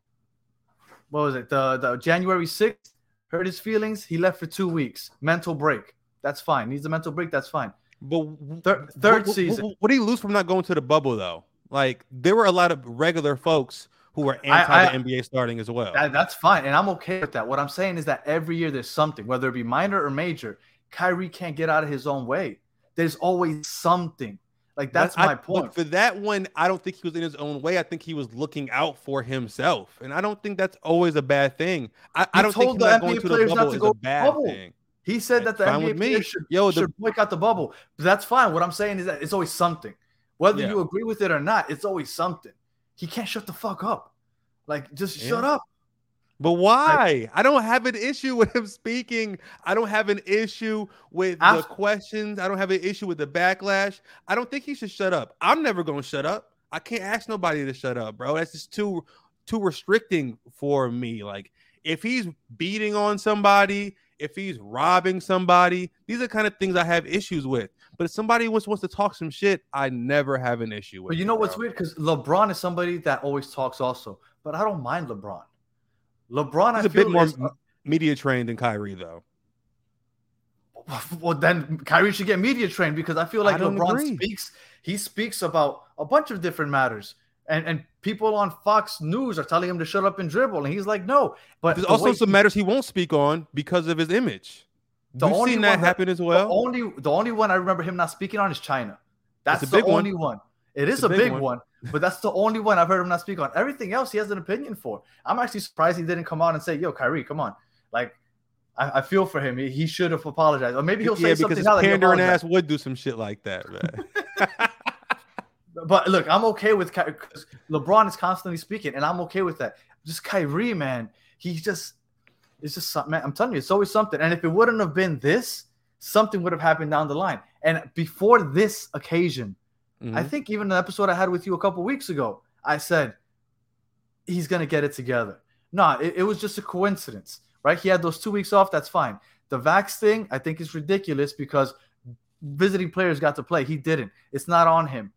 what was it? The the January sixth hurt his feelings. He left for two weeks. Mental break. That's fine. Needs a mental break. That's fine. But Third- third what- season. What, what do you lose from not going to the bubble though? Like there were a lot of regular folks who were anti I- the NBA starting as well. That, that's fine, and I'm okay with that. What I'm saying is that every year there's something, whether it be minor or major. Kyrie can't get out of his own way. There's always something. Like that's I- my point. For that one, I don't think he was in his own way. I think he was looking out for himself, and I don't think that's always a bad thing. I, I don't told him the NBA to the players not to go to bad bubble. thing. He said that the NBA players should, Yo, the- should boycott the bubble. But that's fine. What I'm saying is that it's always something. Whether Yeah. you agree with it or not, it's always something. He can't shut the fuck up. Like, just Yeah. shut up. But why? I don't have an issue with him speaking. I don't have an issue with the questions. I don't have an issue with the backlash. I don't think he should shut up. I'm never going to shut up. I can't ask nobody to shut up, bro. That's just too too restricting for me. Like if he's beating on somebody, if he's robbing somebody, these are kind of things I have issues with. But if somebody wants wants to talk some shit, I never have an issue with. But you know what's weird? Because LeBron is somebody that always talks also. But I don't mind LeBron. LeBron, He's I a bit feel more is- uh, media trained than Kyrie, though. well then Kyrie should get media trained because I feel like don't LeBron agree. speaks he speaks about a bunch of different matters and and people on Fox News are telling him to shut up and dribble and he's like no but There's the also some he- matters he won't speak on because of his image. The We've only seen that one that- happen as the well. only the only one I remember him not speaking on is China that's the big one. only one. It is It's a big big one. one, but that's the only one I've heard him not speak on. Everything else he has an opinion for. I'm actually surprised he didn't come out and say, "Yo, Kyrie, come on." Like, I, I feel for him. He, he should have apologized, or maybe he'll say yeah, something because that he pandering ass would do some shit like that, man. But look, I'm okay with Ky- LeBron is constantly speaking, and I'm okay with that. Just Kyrie, man, he's just it's just something. Man, I'm telling you, it's always something. And if it wouldn't have been this, something would have happened down the line. And before this occasion, I Mhm. think even the episode I had with you a couple weeks ago, I said he's gonna get it together. No, it, it was just a coincidence, right? He had those two weeks off. That's fine. The Vax thing, I think, is ridiculous because visiting players got to play. He didn't. It's not on him.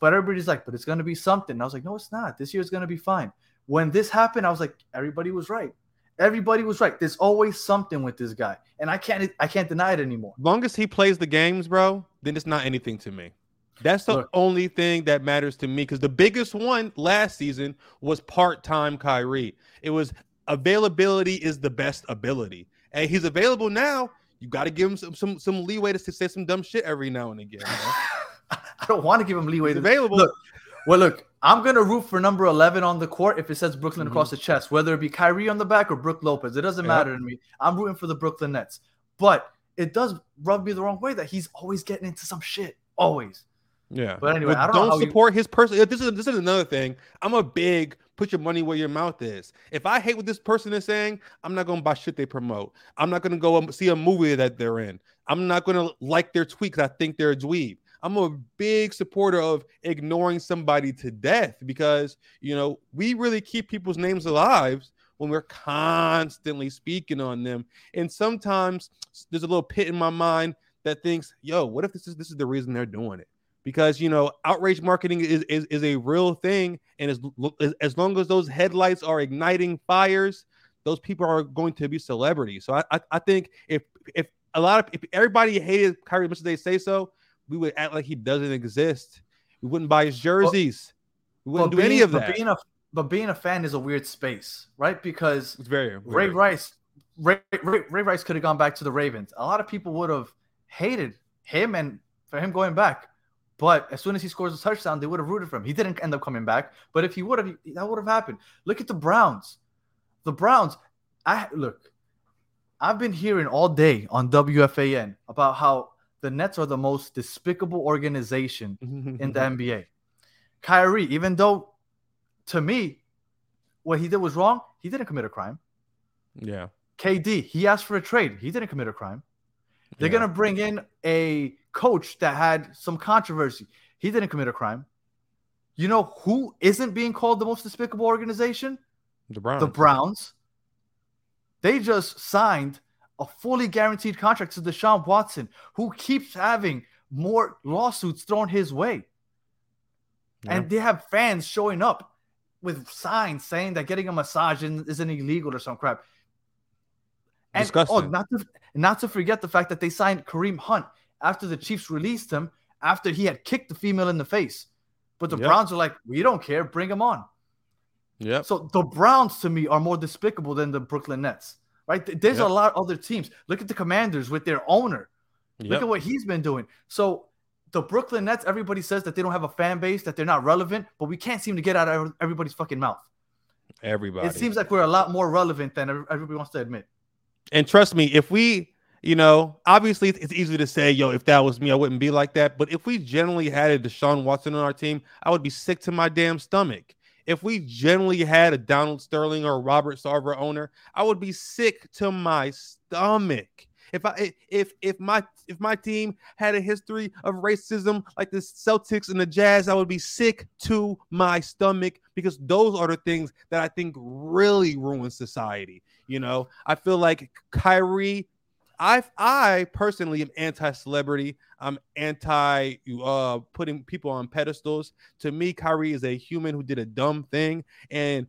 But everybody's like, but it's gonna be something. And I was like, no, it's not. This year's gonna be fine. When this happened, I was like, everybody was right. Everybody was right. There's always something with this guy, and I can't I can't deny it anymore. long as he plays the games, bro, then it's not anything to me. That's the Look. only thing that matters to me because the biggest one last season was part time Kyrie. It was availability is the best ability, and he's available now. You got to give him some some some leeway to say some dumb shit every now and again. I don't want to give him leeway. He's available. Look, well, look, I'm gonna root for number 11 on the court if it says Brooklyn Mhm. across the chest, whether it be Kyrie on the back or Brook Lopez. It doesn't matter to me. I'm rooting for the Brooklyn Nets, but it does rub me the wrong way that he's always getting into some shit. Always. Yeah. But anyway, I don't know how you- support his person. Uh, this is this is another thing. I'm a big put your money where your mouth is. If I hate what this person is saying, I'm not gonna buy shit they promote. I'm not gonna go and see a movie that they're in. I'm not gonna like their tweets. I think they're a dweeb. I'm a big supporter of ignoring somebody to death because you know we really keep people's names alive when we're constantly speaking on them. And sometimes there's a little pit in my mind that thinks, yo, what if this is this is the reason they're doing it? Because you know, outrage marketing is is, is a real thing, and as as- long as those headlights are igniting fires, those people are going to be celebrities. So I I, I think if if a lot of if everybody hated Kyrie as much as they say so, we would act like he doesn't exist. We wouldn't buy his jerseys. we wouldn't do any being- of but. Being a but being a fan is a weird space, right? Because it's very Ray. Rice, Ray, Ray, Ray Rice could have gone back to the Ravens. A lot of people would have hated him and for him going back. But as soon as he scores a touchdown, they would have rooted for him. He didn't end up coming back. But if he would have, that would have happened. Look at the Browns. The Browns. I look. I've been hearing all day on WFAN about how the Nets are the most despicable organization in the NBA. Kyrie, even though to me, what he did was wrong, he didn't commit a crime. yeah. KD, he asked for a trade. He didn't commit a crime. They're Yeah. gonna bring in a coach that had some controversy. He didn't commit a crime. You know who isn't being called the most despicable organization? the Browns. The Browns. They just signed a fully guaranteed contract to Deshaun Watson, who keeps having more lawsuits thrown his way. Yeah. And they have fans showing up with signs saying that getting a massage isn't illegal or some crap. And oh, Disgusting. not to not to forget the fact that they signed Kareem Hunt after the Chiefs released him after he had kicked the female in the face. But the Yep. Browns are like, we don't care, bring him on. Yeah. So the Browns to me are more despicable than the Brooklyn Nets. Right? There's Yep. a lot of other teams. Look at the Commanders with their owner. Look at what he's been doing. So the Brooklyn Nets, everybody says that they don't have a fan base, that they're not relevant, but we can't seem to get out of everybody's fucking mouth. Everybody. It seems like we're a lot more relevant than everybody wants to admit. And trust me, if we, you know, obviously it's easy to say, yo, if that was me, I wouldn't be like that. But if we generally had a Deshaun Watson on our team, I would be sick to my damn stomach. If we generally had a Donald Sterling or Robert Sarver owner, I would be sick to my stomach. If I if if my if my team had a history of racism like the Celtics and the Jazz, I would be sick to my stomach because those are the things that I think really ruin society. You know, I feel like Kyrie. I I personally am anti-celebrity. I'm anti uh putting people on pedestals. To me, Kyrie is a human who did a dumb thing, and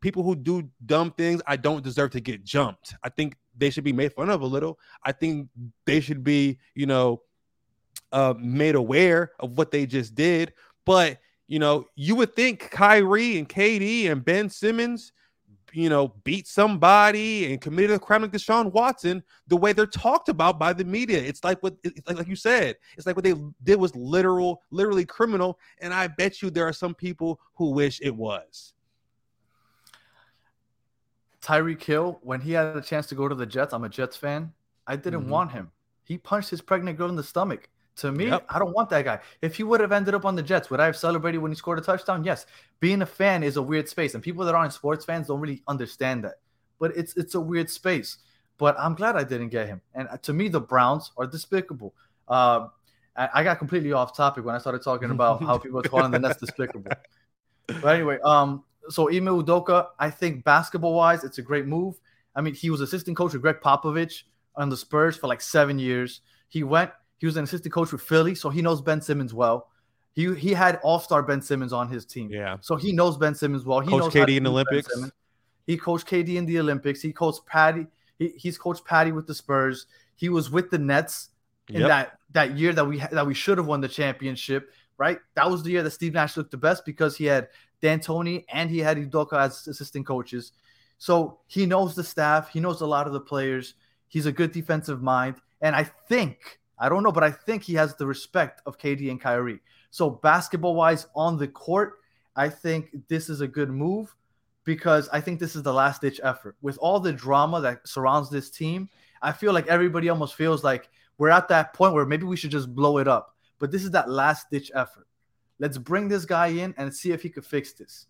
people who do dumb things, I don't deserve to get jumped. I think they should be made fun of a little. I think they should be, you know, uh, made aware of what they just did. But you know, you would think Kyrie and KD and Ben Simmons, you know, beat somebody and committed a crime like Deshaun Watson the way they're talked about by the media. It's like what it's like, like you said, it's like what they did was literal, literally criminal. And I bet you there are some people who wish it was. Tyreek Hill, when he had a chance to go to the Jets, I'm a Jets fan. I didn't Mhm. want him. He punched his pregnant girl in the stomach. To me, Yep. I don't want that guy. If he would have ended up on the Jets, would I have celebrated when he scored a touchdown? Yes. Being a fan is a weird space, and people that aren't sports fans don't really understand that. But it's it's a weird space. But I'm glad I didn't get him. And uh, to me, the Browns are despicable. Uh, I, I got completely off topic when I started talking about how people are calling the Nets despicable. But anyway, um, so Ime Udoka, I think basketball wise, it's a great move. I mean, he was assistant coach with Gregg Popovich on the Spurs for like seven years. He went, he was an assistant coach with Philly, so he knows Ben Simmons well. He he had all-star Ben Simmons on his team. Yeah. So he knows Ben Simmons well. He Coach knows KD in the Olympics. He coached KD in the Olympics. He coached Patty. He, he's coached Patty with the Spurs. He was with the Nets in Yep. that that year that we ha- that we should have won the championship. Right, that was the year that Steve Nash looked the best because he had D'Antoni and he had Udoka as assistant coaches. So he knows the staff, he knows a lot of the players. He's a good defensive mind. And I think, I don't know, but I think he has the respect of KD and Kyrie. So basketball wise on the court, I think this is a good move because I think this is the last ditch effort. With all the drama that surrounds this team, I feel like everybody almost feels like we're at that point where maybe we should just blow it up. But this is that last ditch effort. Let's bring this guy in and see if he could fix this.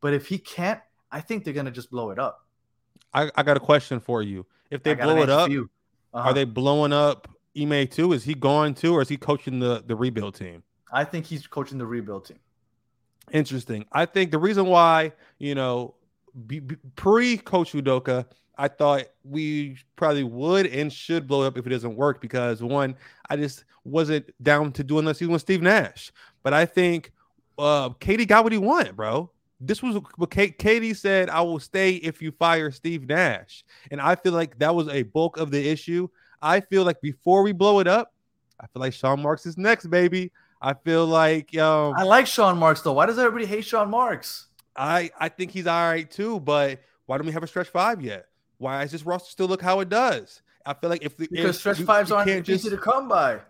But if he can't, I think they're gonna just blow it up. I, I got a question for you. If they blow it up, uh-huh. are they blowing up Ime too? Is he going to, or is he coaching the the rebuild team? I think he's coaching the rebuild team. Interesting. I think the reason why you know pre Coach Udoka, I thought we probably would and should blow it up if it doesn't work because one, I just wasn't down to doing this even with Steve Nash. But I think uh KD got what he wanted, bro. This was what KD said, I will stay if you fire Steve Nash. And I feel like that was a bulk of the issue. I feel like before we blow it up, I feel like Sean Marks is next, baby. I feel like um, I like Sean Marks though. Why does everybody hate Sean Marks? I I think he's all right too, but why don't we have a stretch five yet? Why does this roster still look how it does? I feel like if the because if stretch fives aren't easy just... to come by.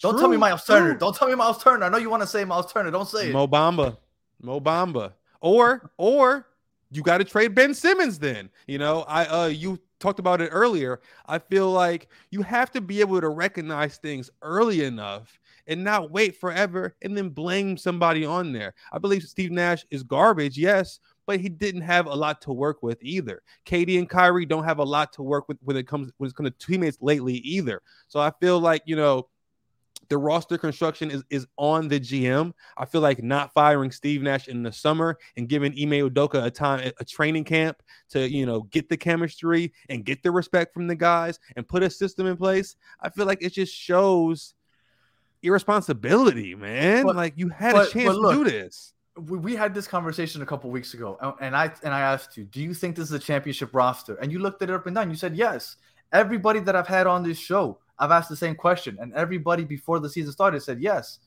Don't tell me Miles Turner. True. Don't tell me Miles Turner. I know you want to say Miles Turner. Don't say it. Mo Bamba. Mo Bamba. Or or you got to trade Ben Simmons then. You know, I uh you talked about it earlier. I feel like you have to be able to recognize things early enough and not wait forever and then blame somebody on there. I believe Steve Nash is garbage, yes, but he didn't have a lot to work with either. KD and Kyrie don't have a lot to work with when it comes when it comes to teammates lately either. So I feel like you know the roster construction is, is on the GM. I feel like not firing Steve Nash in the summer and giving Ime Udoka a time, a training camp to, you know, get the chemistry and get the respect from the guys and put a system in place. I feel like it just shows irresponsibility, man. But, like you had but, a chance look, to do this. We, we had this conversation a couple weeks ago, and I and I asked you, do you think this is a championship roster? And you looked at it up and down. You said yes. Everybody that I've had on this show, I've asked the same question, and everybody before the season started said yes.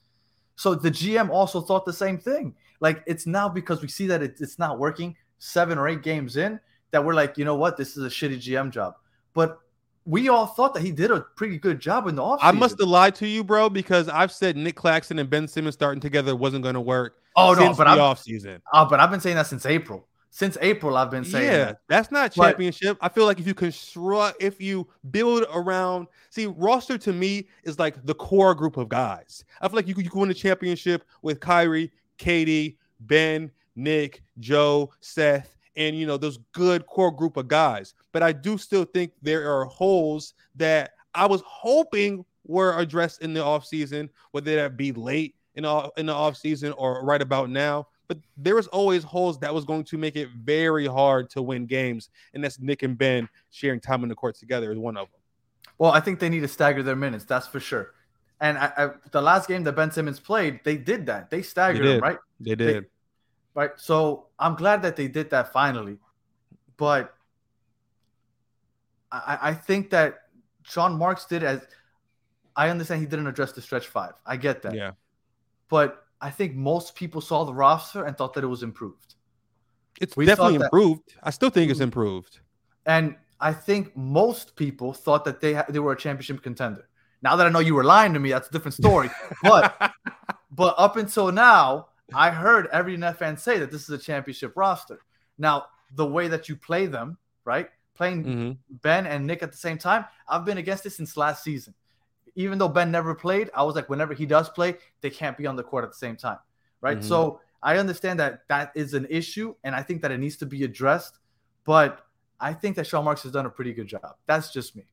So the GM also thought the same thing. Like it's now because we see that it, it's not working seven or eight games in that we're like, you know what, this is a shitty GM job. But we all thought that he did a pretty good job in the offseason. I must have lied to you, bro, because I've said Nick Claxton and Ben Simmons starting together wasn't going to work. Oh no, but the I'm, offseason. Uh, but I've been saying that since April. Since April, I've been saying yeah, that. that's not championship. But, I feel like if you construct, if you build around, see, roster to me is like the core group of guys. I feel like you could, you could win a championship with Kyrie, KD, Ben, Nick, Joe, Seth, and you know those good core group of guys. But I do still think there are holes that I was hoping were addressed in the offseason, whether that be late in the, in the offseason or right about now. But there was always holes that was going to make it very hard to win games, and that's Nick and Ben sharing time in the court together is one of them. Well, I think they need to stagger their minutes. That's for sure. And I, I, the last game that Ben Simmons played, they did that. They staggered they him, right? They did. They, right? So I'm glad that they did that finally, but I, I think that Sean Marks did as I understand he didn't address the stretch five. I get that. Yeah. But I think most people saw the roster and thought that it was improved. It's we definitely improved. I still think it's improved. And I think most people thought that they ha- they were a championship contender. Now that I know you were lying to me, that's a different story. but but up until now, I heard every net fan say that this is a championship roster. Now, the way that you play them, right? Playing mm-hmm. Ben and Nick at the same time, I've been against this since last season. Even though Ben never played, I was like, whenever he does play, they can't be on the court at the same time, right? Mm-hmm. So I understand that that is an issue, and I think that it needs to be addressed. But I think that Sean Marks has done a pretty good job. That's just me.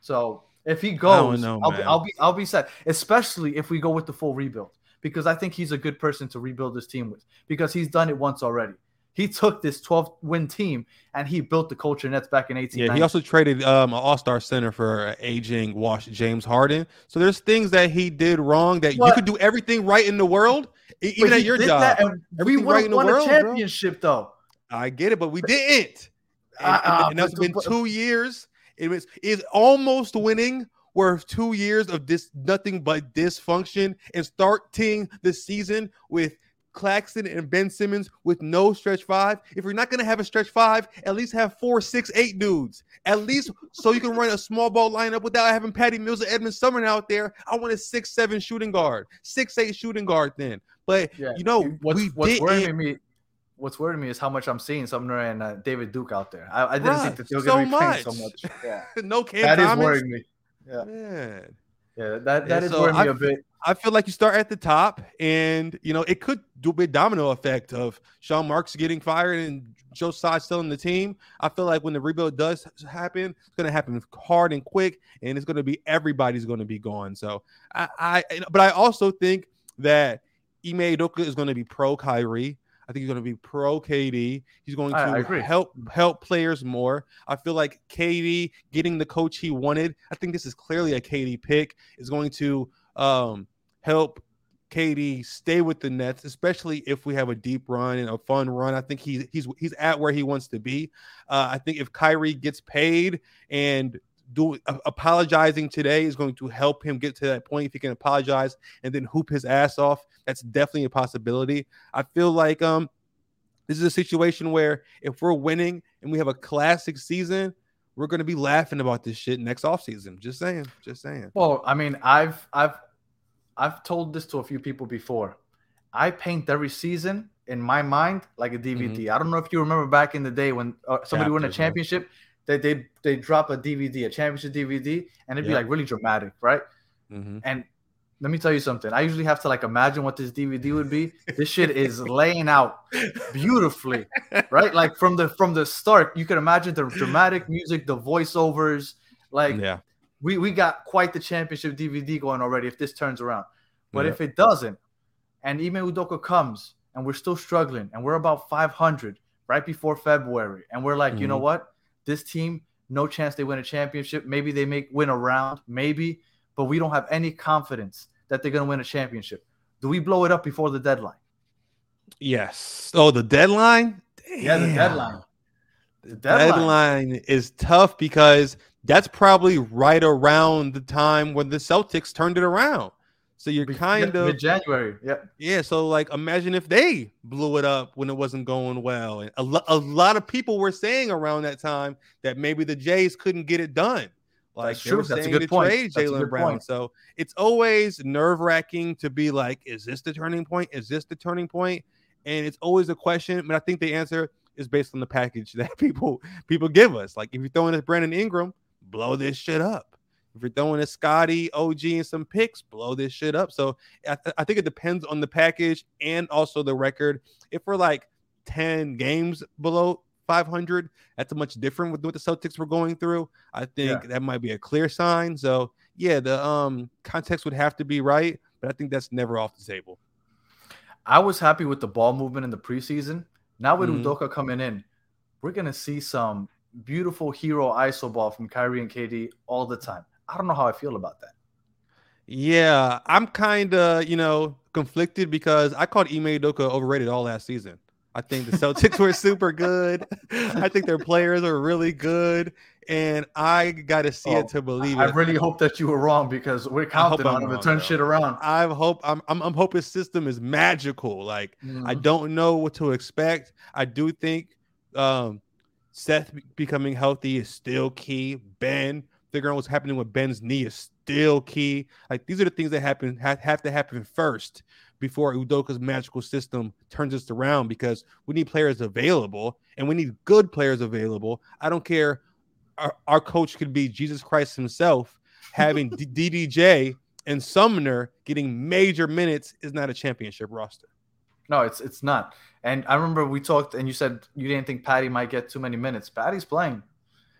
So if he goes, know, I'll, be, I'll be I'll be set, especially if we go with the full rebuild because I think he's a good person to rebuild this team with because he's done it once already. He took this 12 win team and he built the culture Nets back in 18. Yeah, he also traded um, an all star center for aging wash James Harden. So there's things that he did wrong that but, you could do everything right in the world, even at your job. we right won world, a championship, bro. though. I get it, but we didn't. And, uh, and that's been two years. It was is almost winning worth two years of this nothing but dysfunction and starting the season with Claxton and Ben Simmons with no stretch five. If you're not gonna have a stretch five, at least have four, six, eight dudes. At least so you can run a small ball lineup without having Patty Mills or Edmond Sumner out there. I want a six, seven shooting guard, six, eight shooting guard then. But yeah. you know, what's, we what's worrying me what's worrying me is how much I'm seeing Sumner and uh, David Duke out there. I, I didn't right. think that they were going to be playing so much. Yeah, no Cam That Thomas. is worrying me. Yeah, Man. Yeah, that that is so I, me a bit. I feel like you start at the top, and you know it could do a bit domino effect of Sean Marks getting fired and Joe still in the team. I feel like when the rebuild does happen, it's going to happen hard and quick, and it's going to be everybody's going to be gone. So I, I, but I also think that Ime Udoka is going to be pro Kyrie. I think he's going to be pro KD. He's going to I help help players more. I feel like KD getting the coach he wanted. I think this is clearly a KD pick. Is going to um, help KD stay with the Nets, especially if we have a deep run and a fun run. I think he's he's he's at where he wants to be. Uh, I think if Kyrie gets paid and do apologizing today is going to help him get to that point. If he can apologize and then hoop his ass off, that's definitely a possibility. I feel like um this is a situation where if we're winning and we have a classic season, we're going to be laughing about this shit next offseason. Just saying, just saying. Well, I mean, I've I've I've told this to a few people before. I paint every season in my mind like a DVD. Mm-hmm. I don't know if you remember back in the day when uh, somebody Chapters, won a championship, they they they drop a DVD, a championship DVD, and it'd be like really dramatic, right? Mm-hmm. And let me tell you something. I usually have to like imagine what this DVD would be. This shit is laying out beautifully, right? Like from the from the start, you can imagine the dramatic music, the voiceovers. Like, yeah, we we got quite the championship DVD going already. If this turns around, but yeah. if it doesn't, and Ime Udoka comes and we're still struggling, and we're about 500 right before February, and we're like, mm-hmm. you know mm-hmm. what? This team, no chance they win a championship. Maybe they make win a round, maybe, but we don't have any confidence that they're going to win a championship. Do we blow it up before the deadline? Yes. Oh, the deadline? Damn. Yeah, the deadline. The deadline. deadline is tough because that's probably right around the time when the Celtics turned it around. So you're kind of January, yeah, yeah. So like, imagine if they blew it up when it wasn't going well, and a, lo- a lot of people were saying around that time that maybe the Jays couldn't get it done. Like That's true. That's a good point. Trade Jaylen Brown. Point. So it's always nerve wracking to be like, is this the turning point? Is this the turning point? And it's always a question, but I think the answer is based on the package that people people give us. Like if you're throwing at Brandon Ingram, blow this shit up. If you're throwing a Scottie, OG, and some picks, blow this shit up. So I, th- I think it depends on the package and also the record. If we're like 10 games below 500, that's a much different with what the Celtics were going through. I think yeah. that might be a clear sign. So yeah, the um context would have to be right, but I think that's never off the table. I was happy with the ball movement in the preseason. Now with mm-hmm. Udoka coming in, we're gonna see some beautiful hero iso ball from Kyrie and KD all the time. I don't know how I feel about that. Yeah, I'm kind of, you know, conflicted because I called Ime Udoka overrated all last season. I think the Celtics were super good. I think their players are really good. And I got to see oh, it to believe I it. I really hope that you were wrong because we're counting on him to turn though. shit around. I hope I'm, I'm, I'm hoping system is magical. Like mm-hmm. I don't know what to expect. I do think um, Seth becoming healthy is still key. Ben figuring out what's happening with Ben's knee is still key. Like these are the things that happen have, have to happen first before Udoka's magical system turns us around because we need players available and we need good players available. I don't care. Our, our coach could be Jesus Christ himself. Having DDJ and Sumner getting major minutes is not a championship roster. No, it's it's not. And I remember we talked, and you said you didn't think Patty might get too many minutes. Patty's playing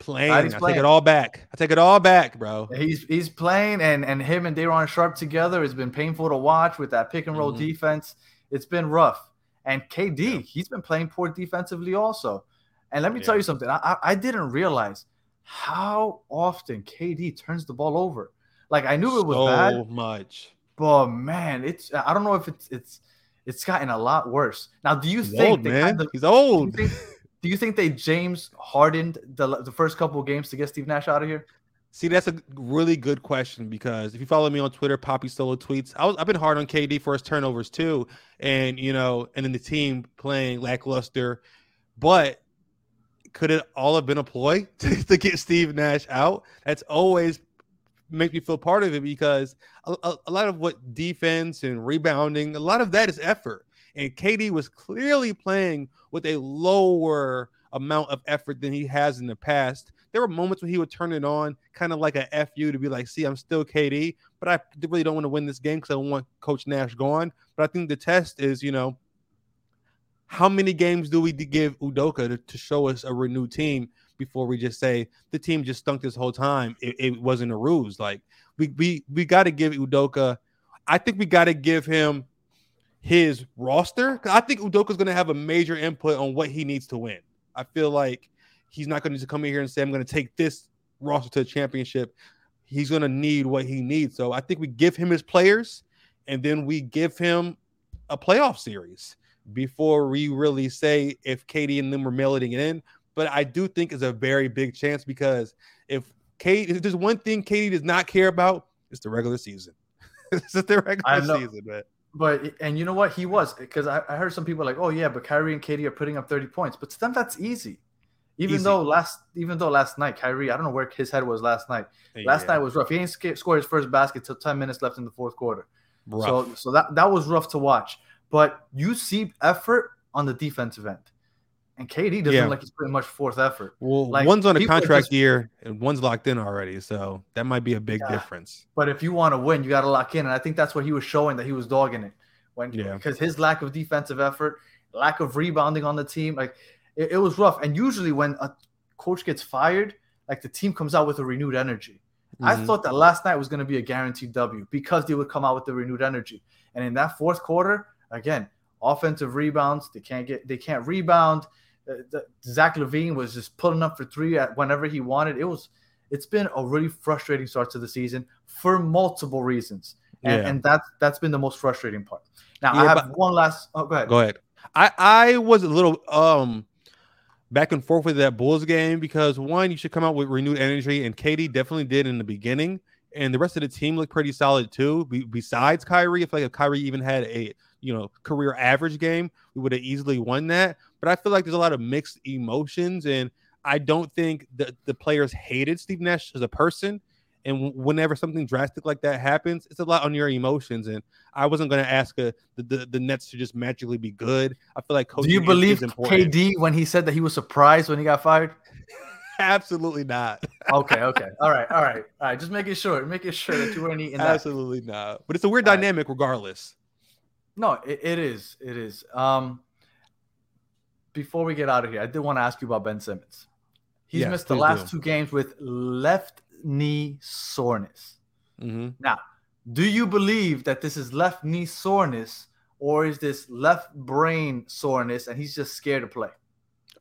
playing. I take it all back. I take it all back, bro. He's he's playing, and and him and Day'Ron Sharpe together has been painful to watch with that pick and roll mm-hmm. defense. It's been rough. And KD, yeah. he's been playing poor defensively also. And let me yeah. tell you something. I, I didn't realize how often KD turns the ball over. Like I knew it was so bad, much, but man, it's I don't know if it's it's it's gotten a lot worse. Now, do you he's think old, man? Kind of, he's old. Do you, think, they James hardened the the first couple of games to get Steve Nash out of here? See, that's a really good question because if you follow me on Twitter, Poppy Solo tweets. I was, I've been hard on KD for his turnovers too, and you know, and then the team playing lackluster. But could it all have been a ploy to, to get Steve Nash out? That's always make me feel part of it because a, a, a lot of what defense and rebounding, a lot of that is effort. And KD was clearly playing with a lower amount of effort than he has in the past. There were moments when he would turn it on, kind of like a FU to be like, see, I'm still KD, but I really don't want to win this game because I want Coach Nash gone. But I think the test is, you know, how many games do we give Udoka to, to show us a renewed team before we just say the team just stunk this whole time? It, it wasn't a ruse. Like we we we got to give Udoka. I think we got to give him his roster. I think Udoka's going to have a major input on what he needs to win. I feel like he's not going to come in here and say, I'm going to take this roster to the championship. He's going to need what he needs. So I think we give him his players and then we give him a playoff series before we really say if KD and them are mailing it in. But I do think it's a very big chance because if Kate, if there's one thing KD does not care about, it's the regular season. it's the regular season, man. But and you know what he was because I, I heard some people like, oh yeah, but Kyrie and KD are putting up 30 points, but to them that's easy. Even easy. though last even though last night Kyrie, I don't know where his head was last night. Yeah. Last night was rough. He didn't score his first basket till 10 minutes left in the fourth quarter. Rough. So so that that was rough to watch. But you see effort on the defensive end. And KD doesn't yeah. like he's pretty much fourth effort. Well, like, one's on a contract just, year and one's locked in already, so that might be a big yeah. difference. But if you want to win, you got to lock in, and I think that's what he was showing that he was dogging it when yeah. because his lack of defensive effort, lack of rebounding on the team, like it, it was rough. And usually when a coach gets fired, like the team comes out with a renewed energy. Mm-hmm. I thought that last night was going to be a guaranteed W because they would come out with the renewed energy. And in that fourth quarter, again, offensive rebounds, they can't get, they can't rebound. Uh, the, Zach LaVine was just pulling up for three at whenever he wanted. It was, it's been a really frustrating start to the season for multiple reasons, and, yeah. and that's that's been the most frustrating part. Now yeah, I have one last. Oh, go ahead. Go ahead. I I was a little um back and forth with that Bulls game because one, you should come out with renewed energy, and KD definitely did in the beginning, and the rest of the team looked pretty solid too. Be, besides Kyrie, if like if Kyrie even had a you know career average game, we would have easily won that. But I feel like there's a lot of mixed emotions, and I don't think that the players hated Steve Nash as a person. And whenever something drastic like that happens, it's a lot on your emotions. And I wasn't going to ask a, the, the, the Nets to just magically be good. I feel like Do you believe KD when he said that he was surprised when he got fired? Absolutely not. okay, okay. All right, all right. All right. Just making sure, making sure that you weren't eating that. Absolutely not. But it's a weird all dynamic right. regardless. No, it, it is. It is. Um before we get out of here, I did want to ask you about Ben Simmons. He's yes, missed the last do. two games with left knee soreness. Mm-hmm. Now, do you believe that this is left knee soreness or is this left brain soreness and he's just scared to play?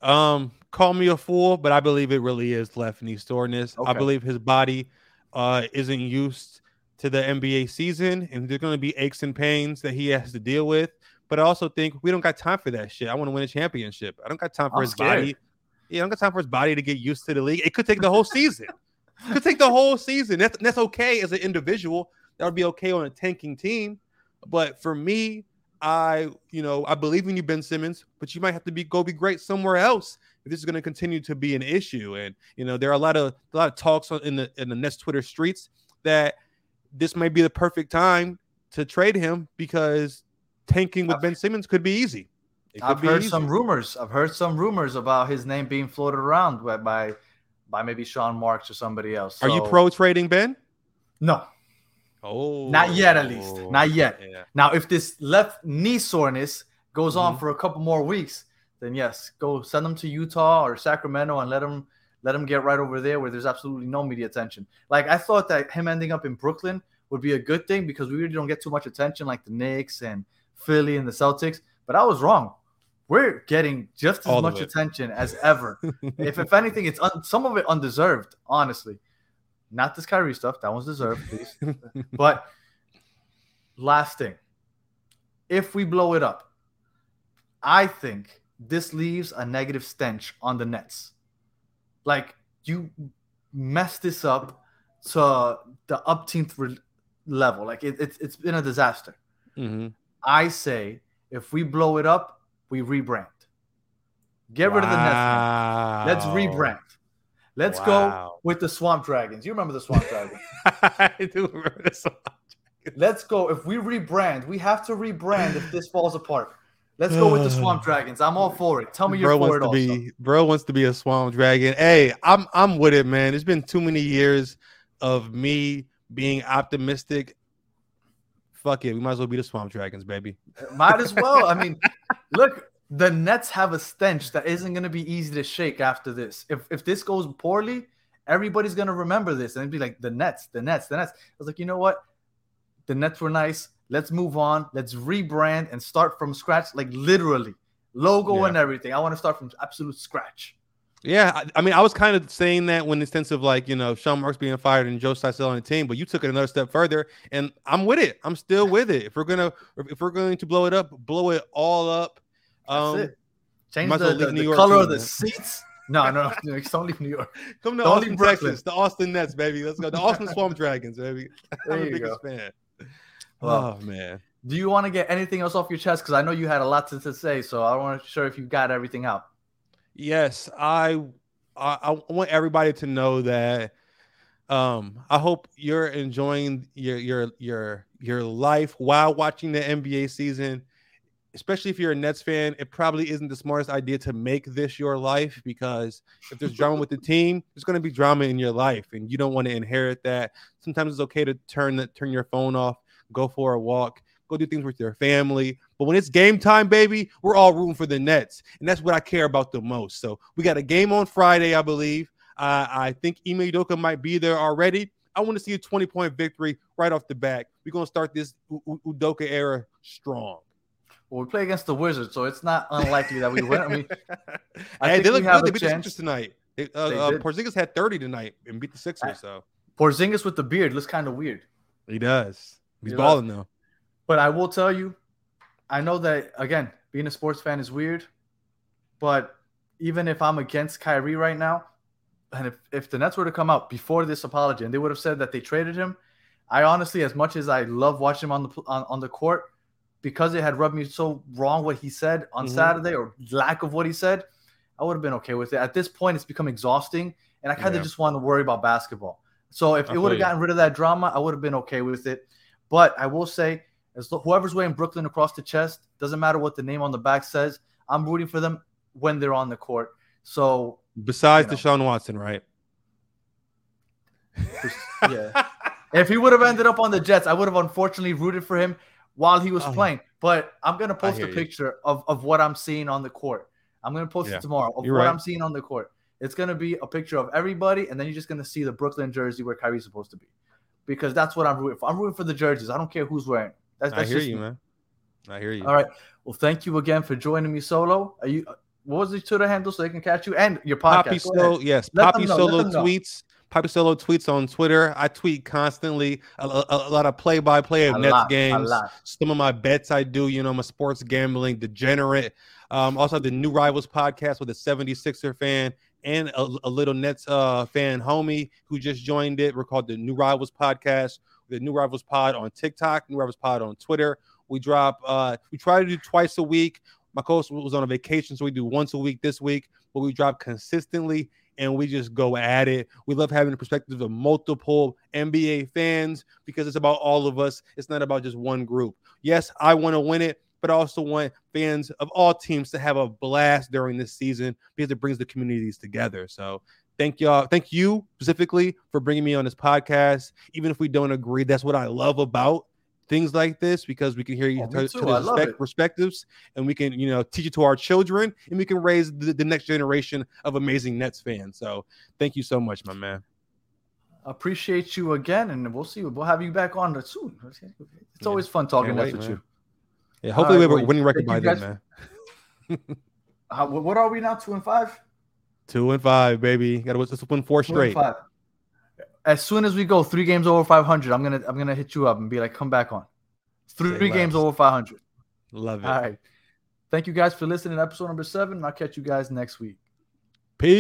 Um, call me a fool, but I believe it really is left knee soreness. Okay. I believe his body uh isn't used to the NBA season and there's going to be aches and pains that he has to deal with. But I also think we don't got time for that shit. I want to win a championship. I don't got time for I'm his scared. body. Yeah, I don't got time for his body to get used to the league. It could take the whole season. could take the whole season. That's that's okay as an individual. That would be okay on a tanking team. But for me, I you know I believe in you, Ben Simmons, but you might have to be go be great somewhere else if this is going to continue to be an issue. And you know there are a lot of a lot of talks in the in the Nets Twitter streets that this might be the perfect time to trade him because tanking with Ben Simmons could be easy. Could I've be heard easy. some rumors. I've heard some rumors about his name being floated around by, by by maybe Sean Marks or somebody else. So, Are you pro trading Ben? No. Oh, not yet, at least. Not yet. Yeah. Now, if this left knee soreness goes mm-hmm. on for a couple more weeks, then yes, go send them to Utah or Sacramento and let them let him get right over there where there's absolutely no media attention. Like I thought that him ending up in Brooklyn would be a good thing because we really don't get too much attention like the Knicks and Philly and the Celtics. But I was wrong we're getting just as All much attention as ever. if if anything, it's un- some of it undeserved, honestly. Not this Kyrie stuff. That one's deserved, please. but last thing. If we blow it up, I think this leaves a negative stench on the Nets. Like you mess this up, to the upteenth re- level. Like it, it's it's been a disaster. Mm-hmm. I say if we blow it up, we rebrand. Get rid of the Nets. Let's rebrand. Let's go with the Swamp Dragons. You remember the Swamp Dragons? I do remember this one. Let's go. If we rebrand, we have to rebrand if this falls apart. Let's go with the Swamp Dragons. I'm all for it. Tell me you're bro wants to also. be bro wants to be a swamp dragon. Hey, I'm I'm with it, man. It's been too many years of me being optimistic. Fuck it, we might as well be the swamp dragons, baby. Might as well. I mean, look, the Nets have a stench that isn't going to be easy to shake after this. If if this goes poorly, everybody's going to remember this and it'd be like the Nets, the Nets, the Nets. I was like, you know what? The Nets were nice. Let's move on. Let's rebrand and start from scratch, like literally logo Yeah. and everything. I want to start from absolute scratch. Yeah, I, I mean, I was kind of saying that when the sense of like, you know, Sean Marks being fired and Joe Sisel on the team, but you took it another step further, and I'm with it. I'm still with it. If we're gonna, if we're going to blow it up, blow it all up. That's Um, it. Change the, the, the color too, of the man. seats. No, no, no. Don't leave New York. Come to Don't Austin, Texas, the Austin Nets, baby. Let's go. The Austin Swamp Dragons, baby. There I'm the biggest go. fan. Well, oh man. Do you want to get anything else off your chest? Because I know you had a lot to, to say, so I want to sure if you got everything out. Yes, I, I I want everybody to know that um I hope you're enjoying your your your your life while watching the NBA season. Especially if you're a Nets fan, it probably isn't the smartest idea to make this your life because if there's drama with the team, there's going to be drama in your life, and you don't want to inherit that. Sometimes it's okay to turn the, turn your phone off, go for a walk, go do things with your family. But when it's game time, baby, we're all rooting for the Nets, and that's what I care about the most. So we got a game on Friday, I believe. Uh, I think Ime Udoka might be there already. I want to see a 20 point victory right off the bat. We're gonna start this U- Udoka era strong. Well, we play against the Wizards, so it's not unlikely that we win. I mean, I hey, think they we look have good. They beat the chance. Sixers tonight. They- uh, They uh. Porzingis had 30 tonight and beat the Sixers. So Porzingis with the beard looks kind of weird. he does. He's He balling though. But I will tell you, I know that again, being a sports fan is weird. But even if I'm against Kyrie right now, and if, if the Nets were to come out before this apology and they would have said that they traded him, I honestly, as much as I love watching him on the on, on the court, because it had rubbed me so wrong what he said on Mhm. Saturday or lack of what he said, I would have been okay with it. At this point, it's become exhausting, and I kind of Yeah. just want to worry about basketball. So if I it would have gotten rid of that drama, I would have been okay with it. But I will say, as whoever's wearing Brooklyn across the chest, doesn't matter what the name on the back says. I'm rooting for them when they're on the court. So Besides you know. Deshaun Watson, right? yeah, if he would have ended up on the Jets, I would have unfortunately rooted for him while he was Oh. playing. But I'm gonna post a you. picture of, of what I'm seeing on the court. I'm gonna post Yeah. it tomorrow of You're what right. I'm seeing on the court. It's gonna be a picture of everybody, and then you're just gonna see the Brooklyn jersey where Kyrie's supposed to be, because that's what I'm rooting for. I'm rooting for the jerseys. I don't care who's wearing. it. That's, I hear you, me. man. I hear you. All right. Well, thank you again for joining me solo. Are you? What was the Twitter handle so they can catch you and your podcast? Poppy Solo, yes. Let Poppy Solo let them know. tweets. Poppy Solo tweets on Twitter. I tweet constantly. A, a- a lot of play-by-play of A Nets lot, games. Some of my bets I do. You know, I'm a sports gambling degenerate. Um, also the New Rivals podcast with a 76er fan and a, a little Nets uh, fan homie who just joined it. We're called the New Rivals podcast. The New Rivals Pod on TikTok. New Rivals Pod on Twitter. We drop. Uh, we try to do twice a week. My co-host was on a vacation, so we do once a week this week. But we drop consistently, and we just go at it. We love having the perspective of multiple NBA fans because it's about all of us. It's not about just one group. Yes, I want to win it, but I also want fans of all teams to have a blast during this season because it brings the communities together. So thank y'all. Thank you specifically for bringing me on this podcast. Even if we don't agree, that's what I love about things like this because we can hear you Oh, me to, too. to I the love respect, perspectives and we can you know teach it to our children and we can raise the, the next generation of amazing nets fans so thank you so much my man Appreciate you again, and we'll see. We'll have you back on soon. It's always fun talking Nets with man. you. Yeah hopefully we have a winning record by you then man what are we now? Two and five. two and five baby gotta let's win four straight. As soon as we go three games over 500, I'm gonna I'm gonna hit you up and be like, come back on. Three Say games over 500. love it All right. Thank you guys for listening to episode number seven. I'll catch you guys next week. peace